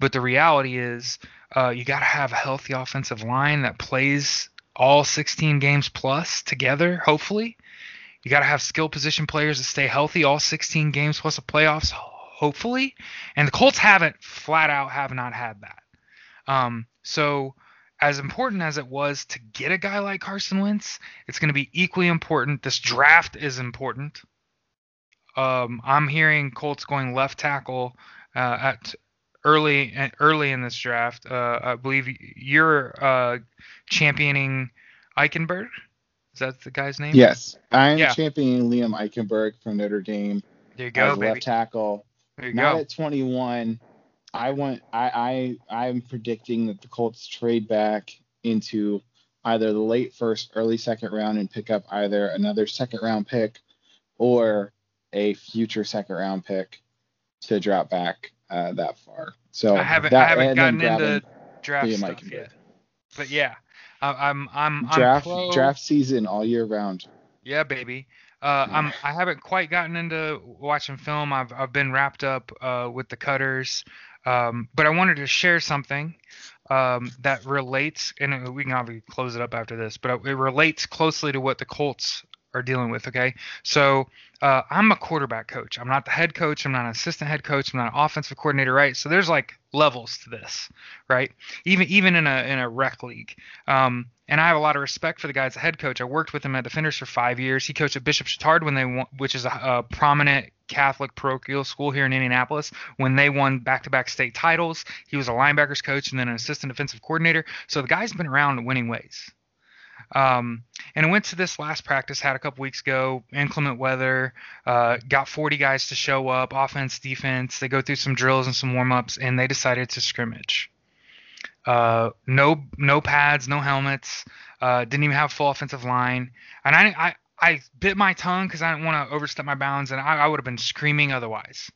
A: but the reality is uh, you got to have a healthy offensive line that plays all 16 games plus together, hopefully. You got to have skill position players to stay healthy all 16 games plus the playoffs, hopefully. And the Colts haven't flat out have not had that. Um, so as important as it was to get a guy like Carson Wentz, it's going to be equally important. This draft is important. Um, I'm hearing Colts going left tackle uh, at early early in this draft. Uh, I believe you're uh, championing Eichenberg. Is that the guy's name?
B: Yes, I'm yeah. championing Liam Eichenberg from Notre Dame.
A: There you go,
B: as
A: baby.
B: left tackle.
A: There you
B: Not
A: go.
B: at 21. I want. I I I'm predicting that the Colts trade back into either the late first, early second round and pick up either another second round pick or a future second round pick to drop back uh, that far. So
A: I haven't
B: that,
A: I haven't gotten into draft stuff yet. But yeah, I, I'm I'm I'm
B: draft
A: pro-
B: draft season all year round.
A: Yeah, baby. Uh, I'm I haven't quite gotten into watching film. I've I've been wrapped up uh, with the cutters, um, but I wanted to share something um, that relates, and we can obviously close it up after this, but it relates closely to what the Colts are dealing with. Okay, so uh, I'm a quarterback coach. I'm not the head coach. I'm not an assistant head coach. I'm not an offensive coordinator, right? So there's like levels to this, right? Even even in a in a rec league. Um, and I have a lot of respect for the guy as a head coach. I worked with him at Defenders for five years. He coached at Bishop Chatard when they won, which is a, a prominent Catholic parochial school here in Indianapolis. When they won back-to-back state titles, he was a linebackers coach and then an assistant defensive coordinator. So the guy's been around winning ways. Um, and I went to this last practice, had a couple weeks ago, inclement weather, uh, got 40 guys to show up, offense, defense. They go through some drills and some warm-ups, and they decided to scrimmage. Uh, no, no pads, no helmets. Uh, didn't even have full offensive line, and I, I, I bit my tongue because I didn't want to overstep my bounds, and I, I would have been screaming otherwise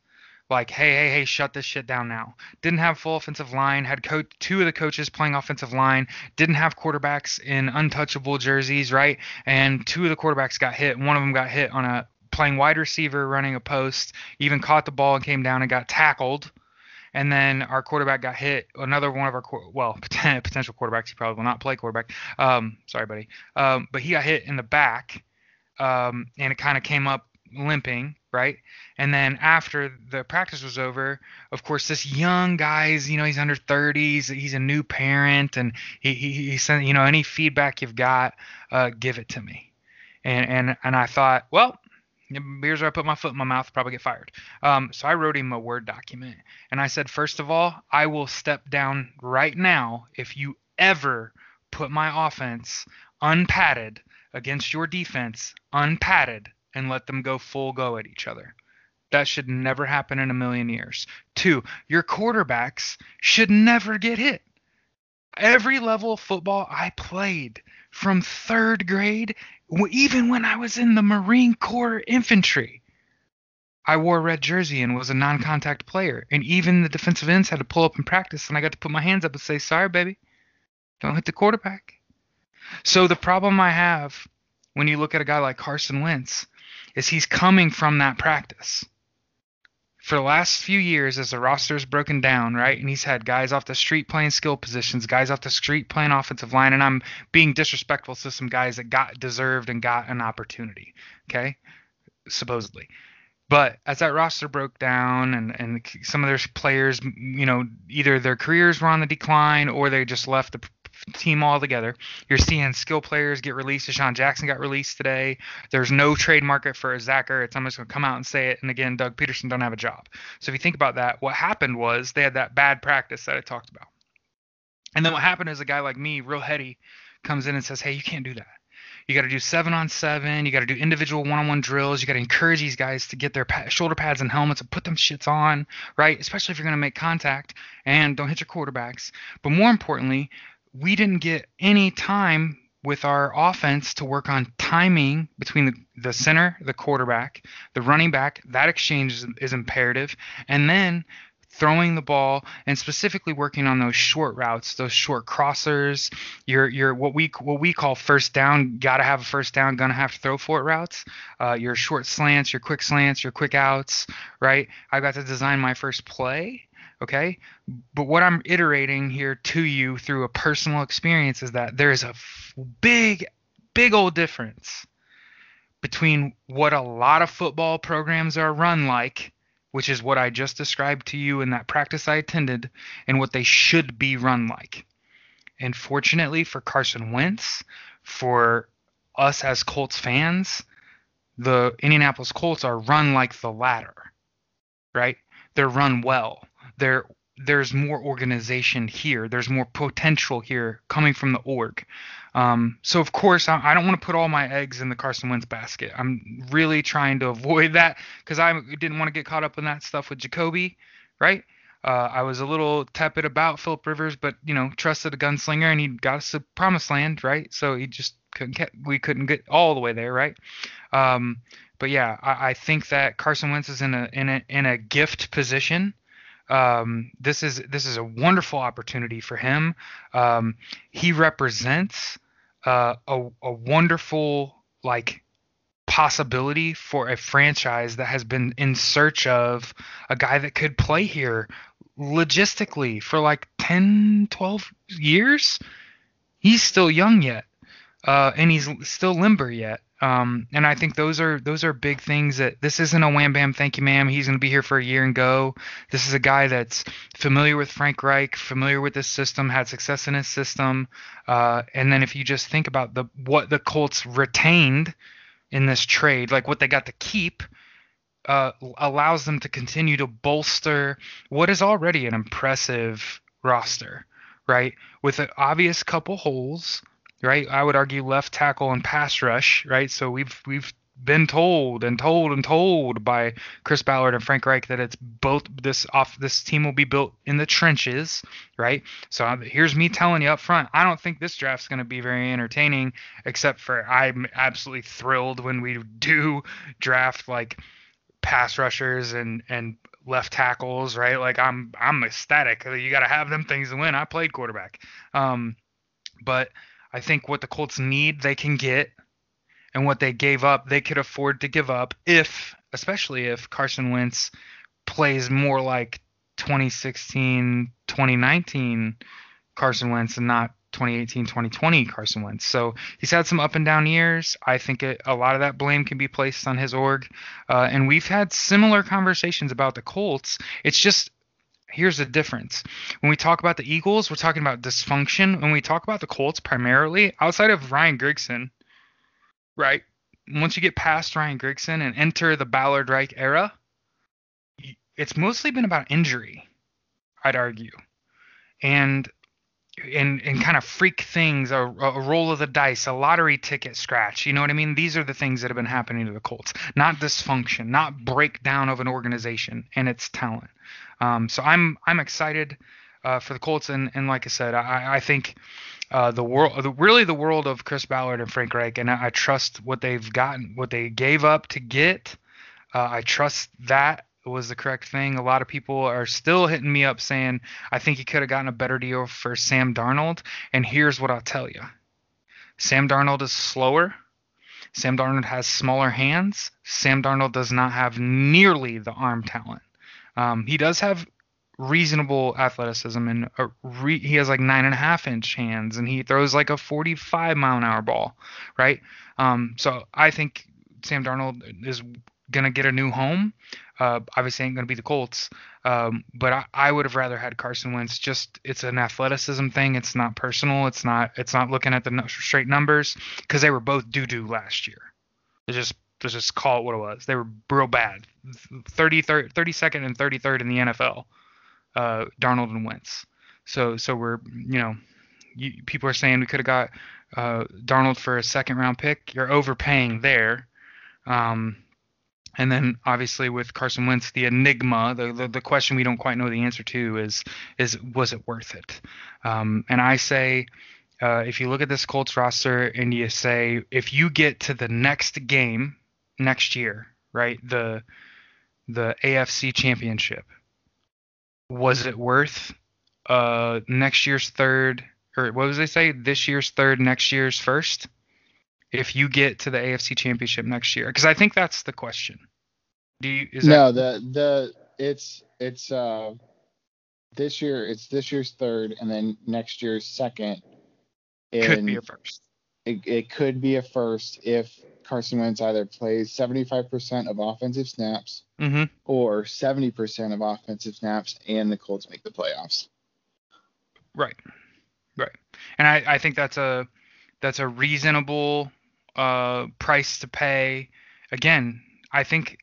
A: like, hey, hey, hey, shut this shit down now. Didn't have full offensive line, had co- two of the coaches playing offensive line, didn't have quarterbacks in untouchable jerseys, right? And two of the quarterbacks got hit. One of them got hit on a playing wide receiver, running a post, even caught the ball and came down and got tackled. And then our quarterback got hit. Another one of our well potential quarterbacks. He probably will not play quarterback. Um, sorry, buddy. Um, but he got hit in the back, um, and it kind of came up limping, right? And then after the practice was over, of course, this young guy's, you know, he's under 30s, he's a new parent, and he he, he you know, any feedback you've got, uh, give it to me. And and and I thought, well, here's where I put my foot in my mouth, probably get fired. Um, so I wrote him a word document, and I said, first of all, I will step down right now if you ever put my offense unpadded against your defense, unpadded, and let them go full go at each other. That should never happen in a million years. Two, your quarterbacks should never get hit. Every level of football I played from third grade, even when I was in the Marine Corps infantry, I wore a red jersey and was a non-contact player, and even the defensive ends had to pull up in practice, and I got to put my hands up and say, "Sorry, baby, don't hit the quarterback." So the problem I have when you look at a guy like Carson Wentz is he's coming from that practice. For the last few years, as the roster's broken down, right, and he's had guys off the street playing skill positions, guys off the street playing offensive line, and I'm being disrespectful to some guys that got deserved and got an opportunity, okay, supposedly. But as that roster broke down and, and some of their players, you know, either their careers were on the decline or they just left the team all together. You're seeing skill players get released. DeSean Jackson got released today. There's no trade market for Zach Ertz. I'm just going to come out and say it. And again, Doug Pederson don't have a job. So if you think about that, what happened was they had that bad practice that I talked about. And then what happened is a guy like me, real heady, comes in and says, hey, you can't do that. You got to do seven on seven. You got to do individual one on one drills. You got to encourage these guys to get their pa- shoulder pads and helmets and put them shits on, right? Especially if you're going to make contact and don't hit your quarterbacks. But more importantly, we didn't get any time with our offense to work on timing between the, the center, the quarterback, the running back. That exchange is, is imperative. And then throwing the ball and specifically working on those short routes, those short crossers, your your what we what we call first down, got to have a first down, gonna have to throw for it routes, uh, your short slants, your quick slants, your quick outs, right? I got to design my first play okay? But what i'm iterating here to you through a personal experience is that there is a f- big big old difference between what a lot of football programs are run like which is what i just described to you in that practice i attended and what they should be run like. And fortunately for carson wentz for us as colts fans the indianapolis colts are run like the latter right? They're run well there there's more organization here. There's more potential here coming from the org. Um, so of course I, I don't want to put all my eggs in the Carson Wentz basket. I'm really trying to avoid that because I didn't want to get caught up in that stuff with Jacoby, right? Uh, I was a little tepid about Philip Rivers, but you know trusted a gunslinger and he got us to promised land, right? So he just couldn't get we couldn't get all the way there, right? Um, but yeah, I, I think that Carson Wentz is in a in a in a gift position um, this is this is a wonderful opportunity for him. Um, he represents uh, a, a wonderful like possibility for a franchise that has been in search of a guy that could play here logistically for like 10 12 years he's still young yet uh, and he's still limber yet um, and I think those are those are big things that this isn't a wham bam thank you ma'am he's going to be here for a year and go. This is a guy that's familiar with Frank Reich, familiar with this system, had success in his system. Uh, and then if you just think about the what the Colts retained in this trade, like what they got to keep, uh, allows them to continue to bolster what is already an impressive roster, right? With an obvious couple holes right? I would argue left tackle and pass rush, right? So we've we've been told and told and told by Chris Ballard and Frank Reich that it's both this off this team will be built in the trenches, right? So here's me telling you up front, I don't think this draft's going to be very entertaining, except for I'm absolutely thrilled when we do draft like pass rushers and and left tackles, right? Like I'm I'm ecstatic. You got to have them things to win. I played quarterback, um, but I think what the Colts need, they can get, and what they gave up, they could afford to give up if, especially if Carson Wentz plays more like 2016, 2019 Carson Wentz and not 2018, 2020 Carson Wentz. So he's had some up and down years. I think it, a lot of that blame can be placed on his org. Uh, and we've had similar conversations about the Colts. It's just here's the difference. When we talk about the Eagles, we're talking about dysfunction. When we talk about the Colts, primarily outside of Ryan Grigson, right? Once you get past Ryan Grigson and enter the Ballard Reich era, it's mostly been about injury, I'd argue, and and and kind of freak things, a, a roll of the dice, a lottery ticket scratch. You know what I mean? These are the things that have been happening to the Colts, not dysfunction, not breakdown of an organization and its talent. Um, so I'm I'm excited uh, for the Colts, and, and like I said, I, I think uh, the world, the, really the world of Chris Ballard and Frank Reich, and I, I, trust what they've gotten, what they gave up to get. Uh, I trust that was the correct thing. A lot of people are still hitting me up saying I think he could have gotten a better deal for Sam Darnold. And here's what I'll tell you: Sam Darnold is slower. Sam Darnold has smaller hands. Sam Darnold does not have nearly the arm talent. Um, he does have reasonable athleticism and re- he has like nine and a half inch hands and he throws like a 45 mile an hour ball, right? Um, so I think Sam Darnold is gonna get a new home. Uh, obviously, ain't gonna be the Colts, um, but I, I would have rather had Carson Wentz. Just it's an athleticism thing. It's not personal. It's not. It's not looking at the straight numbers because they were both doo doo last year. Let's just let's just call it what it was. They were real bad. 30, 30 32nd and 33rd in the NFL. Uh, Darnold and Wentz. So so we're you know you, people are saying we could have got uh, Darnold for a second round pick. You're overpaying there. Um, and then obviously with Carson Wentz, the enigma, the, the, the question we don't quite know the answer to is is was it worth it? Um, and I say, uh, if you look at this Colts roster and you say if you get to the next game next year, right, the the AFC Championship, was it worth uh, next year's third or what was they say? This year's third, next year's first? if you get to the AFC Championship next year? Because I think that's the question. Do you? Is
B: no,
A: that...
B: the the it's it's uh this year it's this year's third, and then next year's second.
A: Could be a first.
B: It, it could be a first if Carson Wentz either plays 75% of offensive snaps
A: mm-hmm.
B: or 70% of offensive snaps, and the Colts make the playoffs.
A: Right, right, and I, I think that's a that's a reasonable uh, price to pay. Again, I think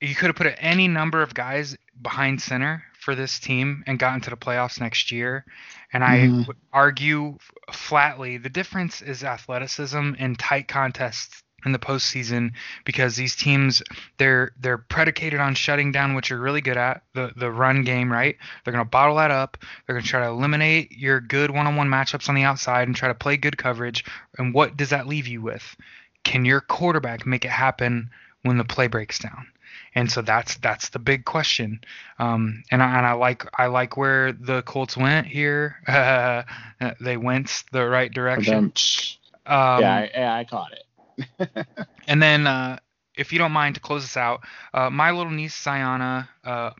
A: you could have put any number of guys behind center for this team and got into the playoffs next year. And I mm. would argue flatly the difference is athleticism in tight contests in the postseason because these teams they're they're predicated on shutting down what you're really good at the the run game right? They're going to bottle that up. They're going to try to eliminate your good one-on-one matchups on the outside and try to play good coverage. And what does that leave you with? Can your quarterback make it happen when the play breaks down and so that's that's the big question. Um, and, I, and I like I like where the Colts went here. Uh, they went the right direction.
B: Um, yeah, I, I caught it.
A: and then, uh, if you don't mind to close this out, uh, my little niece Ziana, uh,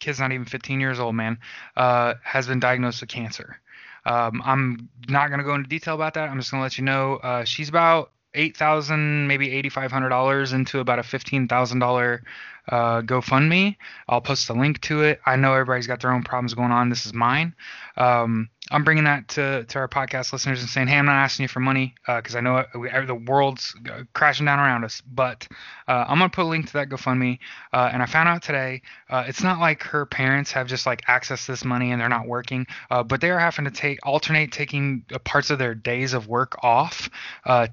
A: kid's not even 15 years old, man, uh, has been diagnosed with cancer. Um, I'm not gonna go into detail about that. I'm just gonna let you know uh, she's about eight thousand, maybe eighty five hundred dollars into about a fifteen thousand dollar uh, GoFundMe. I'll post a link to it. I know everybody's got their own problems going on. This is mine. Um, I'm bringing that to, to our podcast listeners and saying, hey, I'm not asking you for money because uh, I know we, the world's uh, crashing down around us. But uh, I'm going to put a link to that GoFundMe. Uh, and I found out today uh, it's not like her parents have just like access to this money and they're not working, uh, but they are having to take alternate taking parts of their days of work off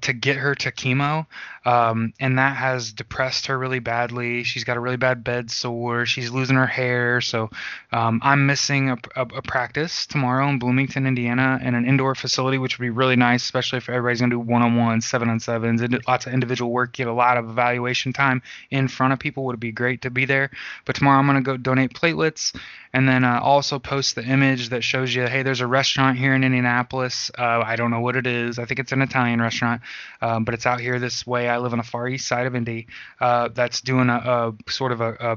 A: to get her to chemo. Um, and that has depressed her really badly. She's got a really bad bed sore. She's losing her hair. So um, I'm missing a, a, a practice tomorrow in Bloomington. Bloomington, Indiana, in an indoor facility, which would be really nice, especially if everybody's going to do one on ones, seven on sevens, and lots of individual work, get a lot of evaluation time in front of people. Would be great to be there. But tomorrow I'm going to go donate platelets and then uh, also post the image that shows you, hey, there's a restaurant here in Indianapolis. Uh, I don't know what it is. I think it's an Italian restaurant, um, but it's out here this way. I live on the far east side of Indy. Uh, that's doing a, a sort of a, a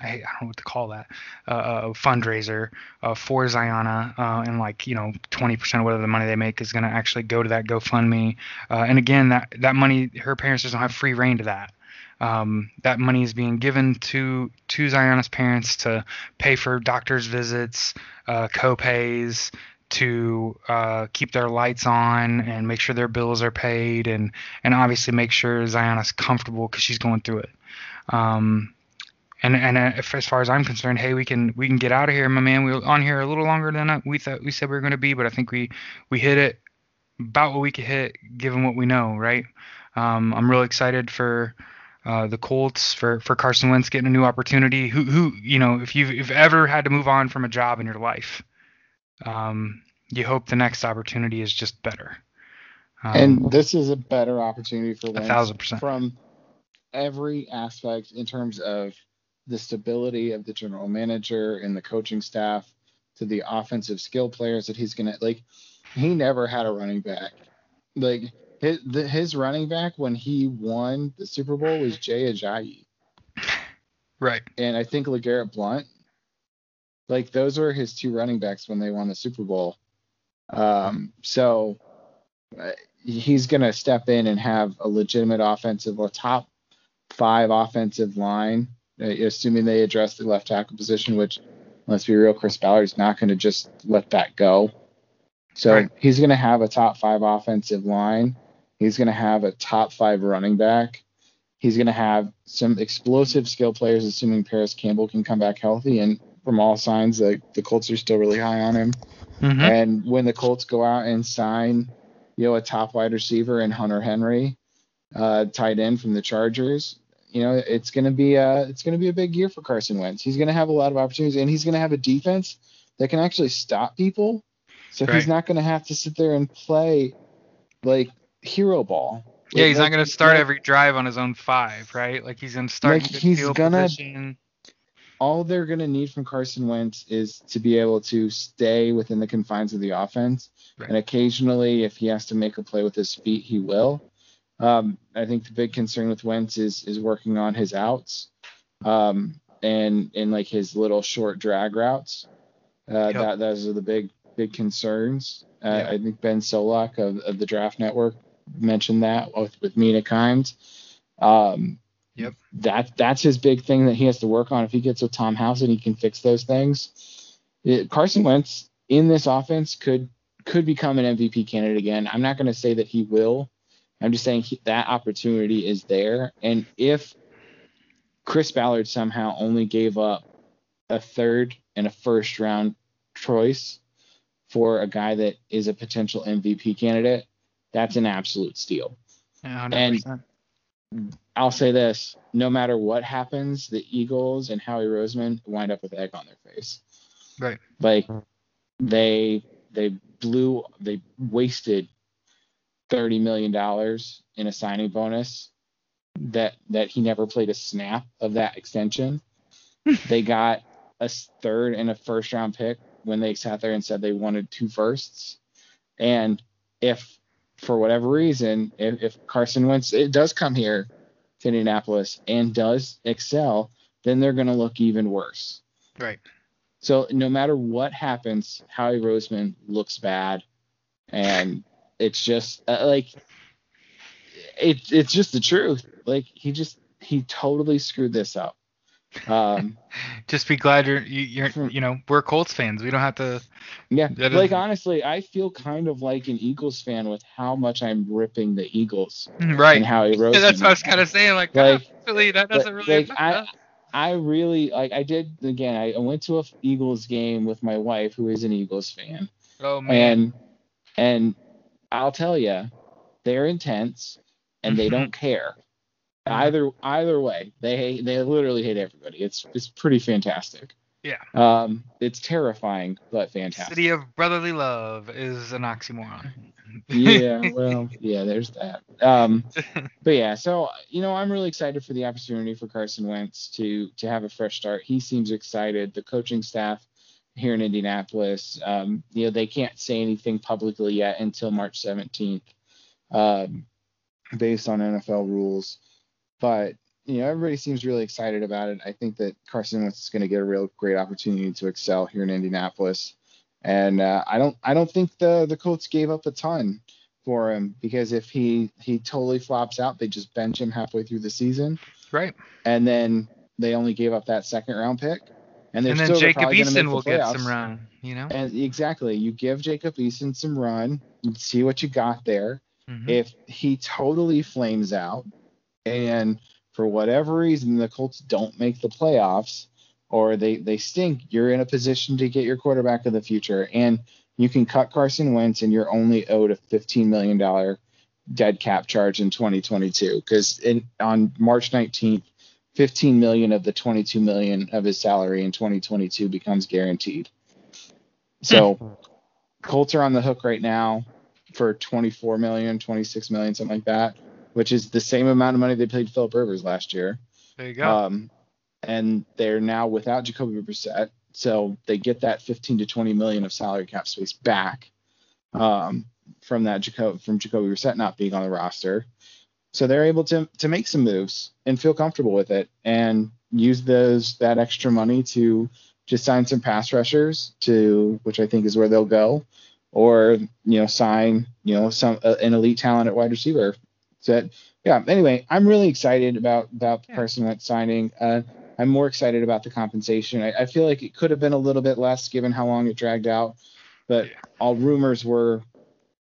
A: I, don't know what to call that, uh, a fundraiser uh, for Ziana, uh, and like you know, 20% of whatever the money they make is going to actually go to that GoFundMe. Uh, and again, that that money, her parents just don't have free reign to that. Um, that money is being given to to Ziana's parents to pay for doctor's visits, uh, co-pays, to uh, keep their lights on and make sure their bills are paid, and and obviously make sure Ziana's comfortable because she's going through it. Um, and and uh, if, as far as I'm concerned, hey, we can we can get out of here, my man. We were on here a little longer than we thought we said we were going to be, but I think we we hit it about what we could hit given what we know, right? Um, I'm really excited for uh, the Colts for for Carson Wentz getting a new opportunity. Who who you know if you've if ever had to move on from a job in your life, um, you hope the next opportunity is just better.
B: Um, and this is a better opportunity for Wentz
A: a thousand percent
B: from every aspect in terms of the stability of the general manager and the coaching staff to the offensive skill players that he's gonna like. He never had a running back. Like his the, his running back when he won the Super Bowl was Jay Ajayi,
A: Right.
B: and I think LeGarrette Blount. Like those were his two running backs when they won the Super Bowl. Um, so uh, he's gonna step in and have a legitimate offensive or top five offensive line, assuming they address the left tackle position, which let's be real, Chris Ballard's not going to just let that go. So
A: Right.
B: he's going to have a top five offensive line. He's going to have a top five running back. He's going to have some explosive skill players, assuming Parris Campbell can come back healthy. And from all signs, the, the Colts are still really high on him.
A: Mm-hmm.
B: And when the Colts go out and sign, you know, a top wide receiver and Hunter Henry, uh, tight end from the Chargers, you know, it's gonna be a it's gonna be a big year for Carson Wentz. He's gonna have a lot of opportunities, and he's gonna have a defense that can actually stop people. So he's not gonna have to sit there and play like hero ball.
A: Yeah,
B: Like-
A: he's not going to start
B: like,
A: every drive on his own five, right? Like he's going to start
B: Like,
A: in
B: he's gonna-
A: position.
B: all they're going to need from Carson Wentz is to be able to stay within the confines of the offense.
A: Right.
B: And occasionally, if he has to make a play with his feet, he will. Um, I think the big concern with Wentz is is working on his outs, um, and and like his little short drag routes. Uh,
A: Yep.
B: That those are the big big concerns. Uh,
A: Yeah.
B: I think Ben Solak of, of the Draft Network mentioned that with, with Mina Kimes. Um,
A: Yep.
B: That that's his big thing that he has to work on. If he gets with Tom House and he can fix those things, it, Carson Wentz in this offense could could become an MVP candidate again. I'm not going to say that he will. I'm just saying he, that opportunity is there. And if Chris Ballard somehow only gave up a third and a first round choice for a guy that is a potential MVP candidate, that's an absolute steal.
A: Yeah, 100%.
B: I'll say this: no matter what happens, the Eagles and Howie Roseman wind up with egg on their face.
A: Right.
B: Like they they blew they wasted thirty million dollars in a signing bonus that that he never played a snap of that extension. they got a third and a first round pick when they sat there and said they wanted two firsts. And if for whatever reason, if, if Carson Wentz it does come here to Indianapolis and does excel, then they're going to look even worse.
A: Right.
B: So no matter what happens, Howie Roseman looks bad, and it's just uh, like it, it's just the truth. Like he just he totally screwed this up. Um,
A: Just be glad you're you, you're
B: Hmm.
A: you know we're Colts fans. We don't have to.
B: yeah,
A: That
B: like honestly, I feel kind of like an Eagles fan with how much I'm ripping the Eagles
A: Right.
B: and Howie Roseman.
A: That's what I was kind of saying. Like,
B: Like-
A: ah, really, that doesn't really.
B: like, I- I really like I did again. I I went to a Eagles game with my wife, who is an Eagles fan,
A: oh man.
B: and and I'll tell you, they're intense and they
A: Mhm.
B: don't care. Either either way, they hate, they literally hate everybody. It's it's pretty fantastic.
A: Yeah.
B: Um, it's terrifying but fantastic.
A: City of brotherly love is an oxymoron.
B: yeah, well, yeah, there's that. Um, but yeah, so you know, I'm really excited for the opportunity for Carson Wentz to to have a fresh start. He seems excited. The coaching staff here in Indianapolis, um, you know, they can't say anything publicly yet until March 17th, um, based on NFL rules. But you know, everybody seems really excited about it. I think that Carson Wentz is going to get a real great opportunity to excel here in Indianapolis. And uh, I don't I don't think the the Colts gave up a ton for him because if he he totally flops out, they just bench him halfway through the season,
A: right.
B: and then they only gave up that second round pick, and
A: And then Jacob
B: probably gonna make
A: Eason will get some run. You know.
B: And exactly, you give Jacob Eason some run, and see what you got there.
A: Mhm.
B: If he totally flames out, and for whatever reason the Colts don't make the playoffs, or they they stink, you're in a position to get your quarterback of the future, and you can cut Carson Wentz, and you're only owed a 15 million dollar dead cap charge in 2022 because on March 19th. 15 million of the 22 million of his salary in 2022 becomes guaranteed. So Colts are on the hook right now for 24 million, 26 million, something like that. which is the same amount of money they paid Philip Rivers last year.
A: There you go.
B: Um, and they're now without Jacoby Brissett, so they get that 15 to 20 million of salary cap space back um, from that Jacob from Jacoby Brissett not being on the roster. So they're able to to make some moves and feel comfortable with it and use those that extra money to just sign some pass rushers to which I think is where they'll go, or you know sign you know some uh, an elite talent at wide receiver. So yeah. Anyway, I'm really excited about about the person that's signing. Uh, I'm more excited about the compensation. I, I feel like it could have been a little bit less given how long it dragged out, but all rumors were,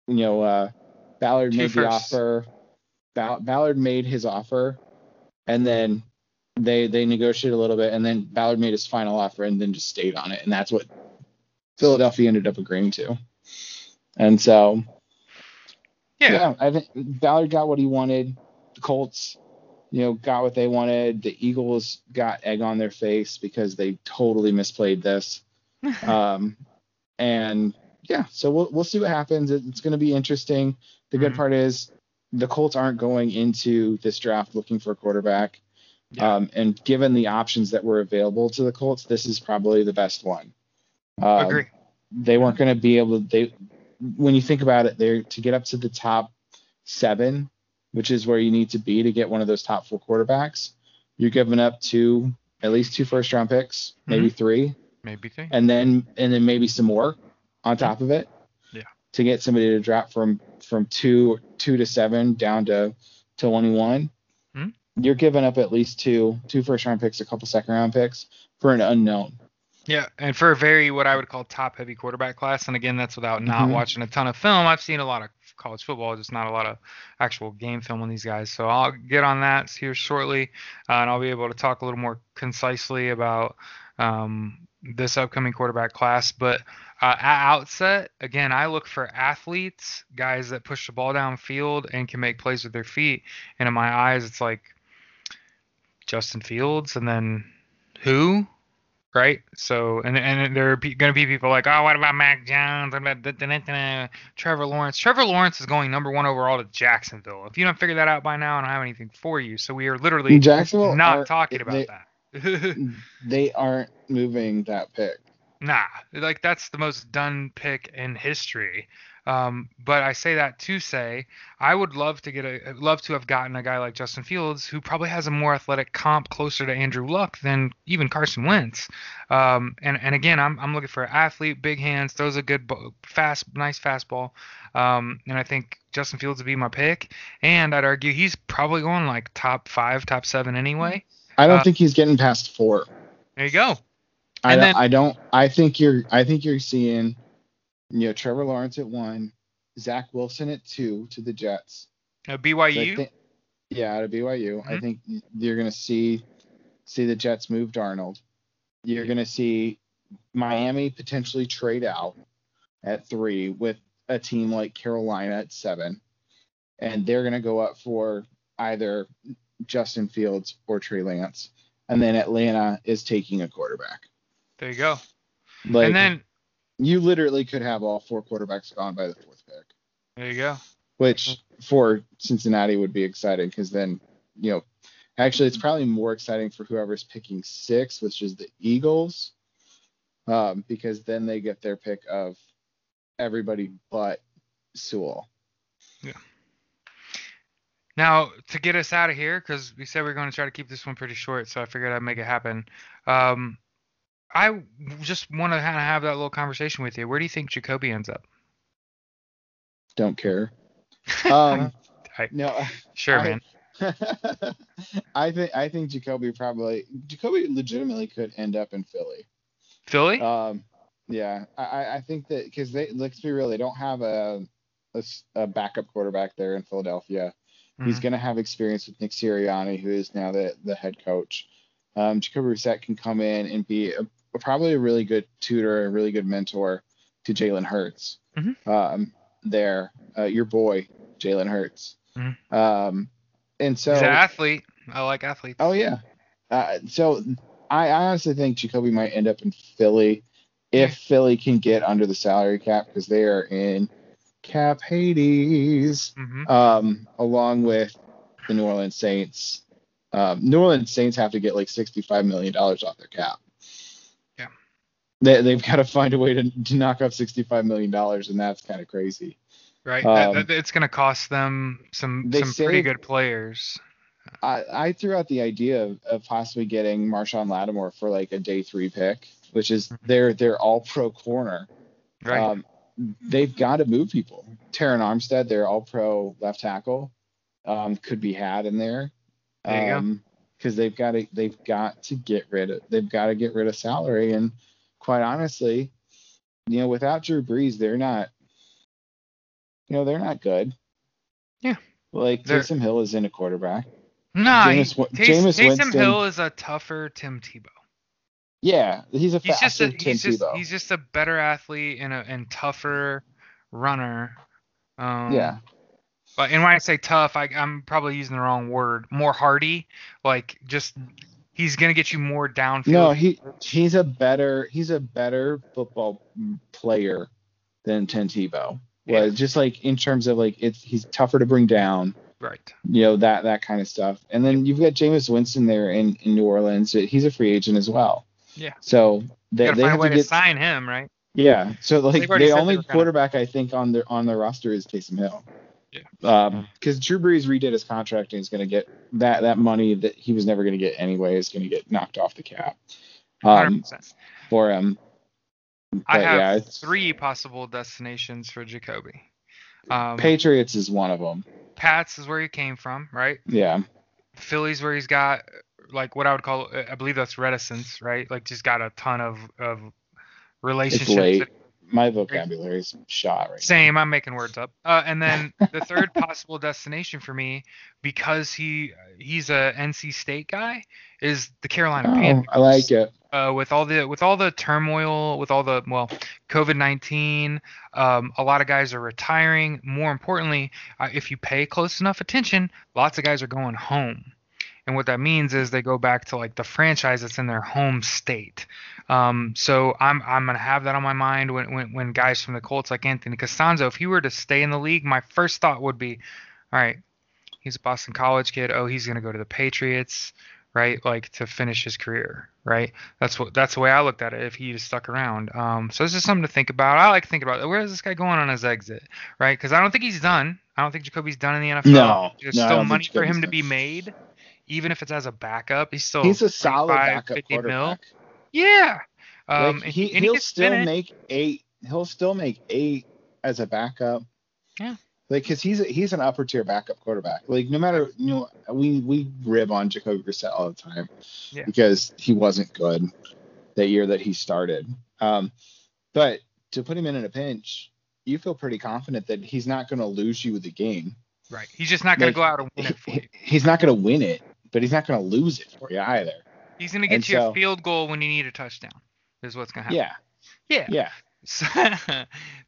B: you know, uh, Ballard
A: Two
B: made the offer. Ball- Ballard made his offer, and then they they negotiated a little bit, and then Ballard made his final offer, and then just stayed on it, and that's what Philadelphia ended up agreeing to. And so,
A: yeah.
B: I think Ballard got what he wanted. The Colts, you know, got what they wanted. The Eagles got egg on their face because they totally misplayed this. um, and yeah, so we'll we'll see what happens. It- It's going to be interesting. The good
A: Mhm.
B: part is the Colts aren't going into this draft looking for a quarterback.
A: Yeah.
B: Um, and given the options that were available to the Colts, this is probably the best one. Um,
A: Agree.
B: they weren't going to be able to they when you think about it they're to get up to the top seven which is where you need to be to get one of those top four quarterbacks you're giving up two at least two first round picks maybe three
A: Maybe three.
B: and then and then maybe some more on top of it. To get somebody to drop from from two two to seven down to to 21
A: Mhm.
B: you're giving up at least two two first round picks a couple second round picks for an unknown
A: Yeah, and for a very what I would call top heavy quarterback class, and again, that's without not
B: Mhm.
A: watching a ton of film. I've seen a lot of college football, just not a lot of actual game film on these guys. So I'll get on that here shortly, uh, and I'll be able to talk a little more concisely about um, this upcoming quarterback class. But uh, at outset, again, I look for athletes, guys that push the ball downfield and can make plays with their feet. And in my eyes, it's like Justin Fields, and then who? right? So, and and there are going to be people like, oh, what about Mac Jones? What about da- da- da- Trevor Lawrence? Trevor Lawrence is going number one overall to Jacksonville. If you don't figure that out by now, I don't have anything for you. So we are literally
B: Jacksonville
A: not
B: aren't-
A: talking about
B: they,
A: that.
B: They aren't moving that pick.
A: nah, like that's the most done pick in history. Um, but I say that to say I would love to get a love to have gotten a guy like Justin Fields who probably has a more athletic comp closer to Andrew Luck than even Carson Wentz. Um, and and again, I'm I'm looking for an athlete, big hands, throws a good fast, nice fastball. Um, and I think Justin Fields would be my pick. And I'd argue he's probably going like top five, top seven anyway.
B: I don't
A: Uh,
B: think he's getting past four.
A: There you go.
B: I
A: and
B: don't,
A: then-
B: I don't. I think you're. I think you're seeing, you know, Trevor Lawrence at one, Zach Wilson at two to the Jets.
A: Uh,
B: So
A: BYU.
B: think- yeah, of BYU. I
A: Mhm.
B: think you're gonna see see the Jets move Darnold. You're gonna see Miami potentially trade out at three with a team like Carolina at seven, and they're gonna go up for either Justin Fields or Trey Lance, and then Atlanta is taking a quarterback.
A: there you go.
B: Like,
A: and then
B: you literally could have all four quarterbacks gone by the fourth pick,
A: there you go.
B: which for Cincinnati would be exciting because then, you know, actually it's probably more exciting for whoever's picking six, which is the Eagles, um, because then they get their pick of everybody but Sewell.
A: Now, to get us out of here, because we said we are going to try to keep this one pretty short, so I figured I'd make it happen. Um, I just want to kind of have that little conversation with you. Where do you think Jacoby ends up?
B: Don't care. Um,
A: I-
B: no,
A: sure,
B: I-
A: man.
B: I think I think Jacoby probably Jacoby legitimately could end up in Philly.
A: Philly?
B: Um, yeah, I- I, I think that because they let's be real, they don't have a a backup quarterback there in Philadelphia. He's
A: Mhm.
B: going to have experience with Nick Sirianni, who is now the the head coach. Um, Jacoby Brissett can come in and be a, probably a really good tutor, a really good mentor to Jalen Hurts.
A: Mhm.
B: Um, there, uh, your boy Jalen Hurts.
A: Mhm.
B: Um, and so
A: He's an athlete. I like athletes.
B: Oh yeah. Uh, so I, I honestly think Jacoby might end up in Philly if Philly can get under the salary cap because they are in cap Hades.
A: hmm
B: Um, along with the New Orleans Saints. Um, New Orleans Saints have to get like sixty-five million dollars off their cap.
A: Yeah.
B: They they've got to find a way to, to knock off sixty-five million dollars, and that's kind of crazy.
A: Right.
B: Um,
A: That- that- it's going to cost them some some pretty good players.
B: I, I threw out the idea of, of possibly getting Marshon Lattimore for like a day three pick, which is their their all pro corner.
A: Right.
B: Um, they've got to move people. Terron Armstead, their all pro left tackle, um, could be had in there.
A: There you go.
B: um, Because they've got to they've got to get rid of they've got to get rid of salary. And quite honestly, you know, without Drew Brees, they're not you know, they're not good.
A: Yeah.
B: Like
A: They're-
B: Taysom Hill is in a quarterback.
A: nah,
B: Jameis Jameis
A: Taysom
B: Winston-
A: Hill is a tougher Tim Tebow.
B: Yeah, he's a
A: He's just a, he's just
B: Tebow.
A: he's just a better athlete and a and tougher runner. Um,
B: yeah,
A: But and when I say tough, I, I'm probably using the wrong word. More hardy, like just he's gonna get you more downfield.
B: no, he he's a better he's a better football player than Tim Tebow. Well, just like in terms of like it's he's tougher to bring down,
A: right.
B: you know that that kind of stuff. And then you've got Jameis Winston there in in New Orleans. He's a free agent as well.
A: Yeah.
B: So they, they have to
A: to sign him, right?
B: Yeah. So like the only
A: gonna-
B: quarterback I think on their on their roster is Taysom Hill.
A: Yeah.
B: Um, because Drew Brees redid his contract and he's going to get that that money that he was never going to get anyway is going to get knocked off the cap. Um,
A: 100%.
B: for him.
A: I have
B: yeah,
A: three possible destinations for Jacoby. Um,
B: Patriots is one of them.
A: Pats is where he came from, right?
B: Yeah.
A: Philly's where he's got like what I would call, I believe that's reticence, right? Like just got a ton of of relationships.
B: It's late. My vocabulary is shot right
A: Same, I'm making words up. Uh, and then the third possible destination for me, because he he's a NC State guy, is the Carolina
B: now. Oh,
A: Panthers.
B: I like it.
A: uh, with all the with all the turmoil, with all the well, COVID nineteen, um, a lot of guys are retiring. More importantly, uh, if you pay close enough attention, lots of guys are going home, and what that means is they go back to like the franchise that's in their home state. Um, so I'm I'm gonna have that on my mind when, when when guys from the Colts like Anthony Castonzo, if he were to stay in the league, my first thought would be, all right, he's a Boston College kid. Oh, he's gonna go to the Patriots right? Like to finish his career, right? That's what that's the way I looked at it. If he just stuck around, um, so it's just something to think about. I like to think about where is this guy going on his exit, right? Because I don't think he's done. I don't think Jacoby's done in the NFL.
B: No,
A: there's
B: no,
A: still money for him to be made, even if it's as a backup. He's still
B: He's a solid
A: 45,
B: backup
A: 50 mil.
B: quarterback.
A: Yeah. Um,
B: like, he
A: and
B: he'll
A: can
B: still make eight. He'll still make eight as a backup.
A: Yeah.
B: Like, cause he's a, he's an upper tier backup quarterback. Like, no matter you know, we we rib on Jacoby Brissett all the time
A: Yeah.
B: because he wasn't good that year that he started. Um, but to put him in in a pinch, you feel pretty confident that he's not going to lose you the game.
A: Right. He's just not going
B: Like,
A: to go out and win
B: He-
A: it
B: he- he's not going to win it, but he's not going to lose it for you either.
A: He's going to get
B: and
A: you
B: so-
A: a field goal when you need a touchdown. Is what's going to happen.
B: Yeah,
A: Yeah.
B: yeah.
A: So,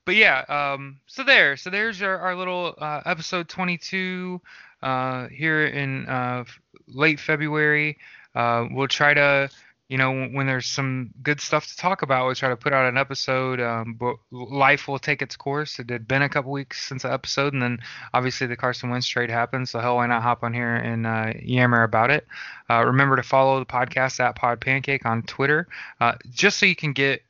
A: but yeah, um, so there, so there's our, our little uh, episode 22 uh, here in uh, late February. Uh, we'll try to, you know, when, there's some good stuff to talk about, we'll try to put out an episode. Um, but life will take its course. It had been a couple weeks since the episode, and then obviously the Carson Wentz trade happened. So hell, why not hop on here and uh, yammer about it? Uh, remember to follow the podcast at Pod Pancake on Twitter, uh, just so you can get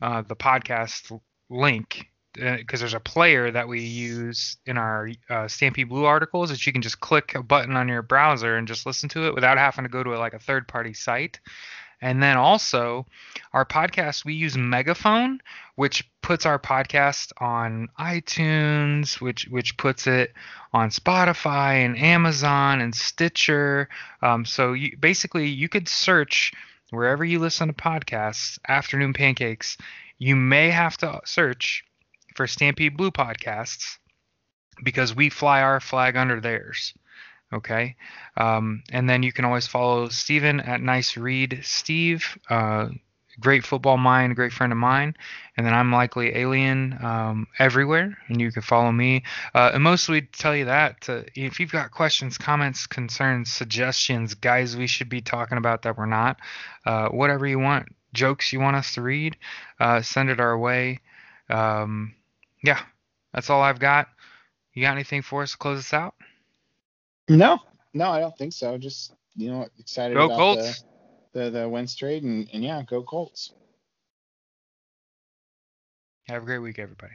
A: uh, the podcast link because there's a player that we use in our uh, Stampede Blue articles that you can just click a button on your browser and just listen to it without having to go to like a third party site. And then also, our podcast, we use Megaphone, which puts our podcast on iTunes, which which puts it on Spotify and Amazon and Stitcher. Um, so you, basically, you could search wherever you listen to podcasts, Afternoon Pancakes. You may have to search for Stampede Blue podcasts because we fly our flag under theirs. Okay. Um, and then you can always follow Stephen at Nice Reed Steve. Uh, great football mind, great friend of mine. And then I'm likely alien um, everywhere, and you can follow me. Uh, and mostly tell you that to, if you've got questions, comments, concerns, suggestions, guys we should be talking about that we're not, uh, whatever you want, jokes you want us to read, uh, send it our way. Um, yeah, that's all I've got. You got anything for us to close us out?
B: No, no, I don't think so. Just you know, excited
A: Go
B: about
A: Colts.
B: the the the Wentz trade and and yeah, go Colts.
A: Have a great week, everybody.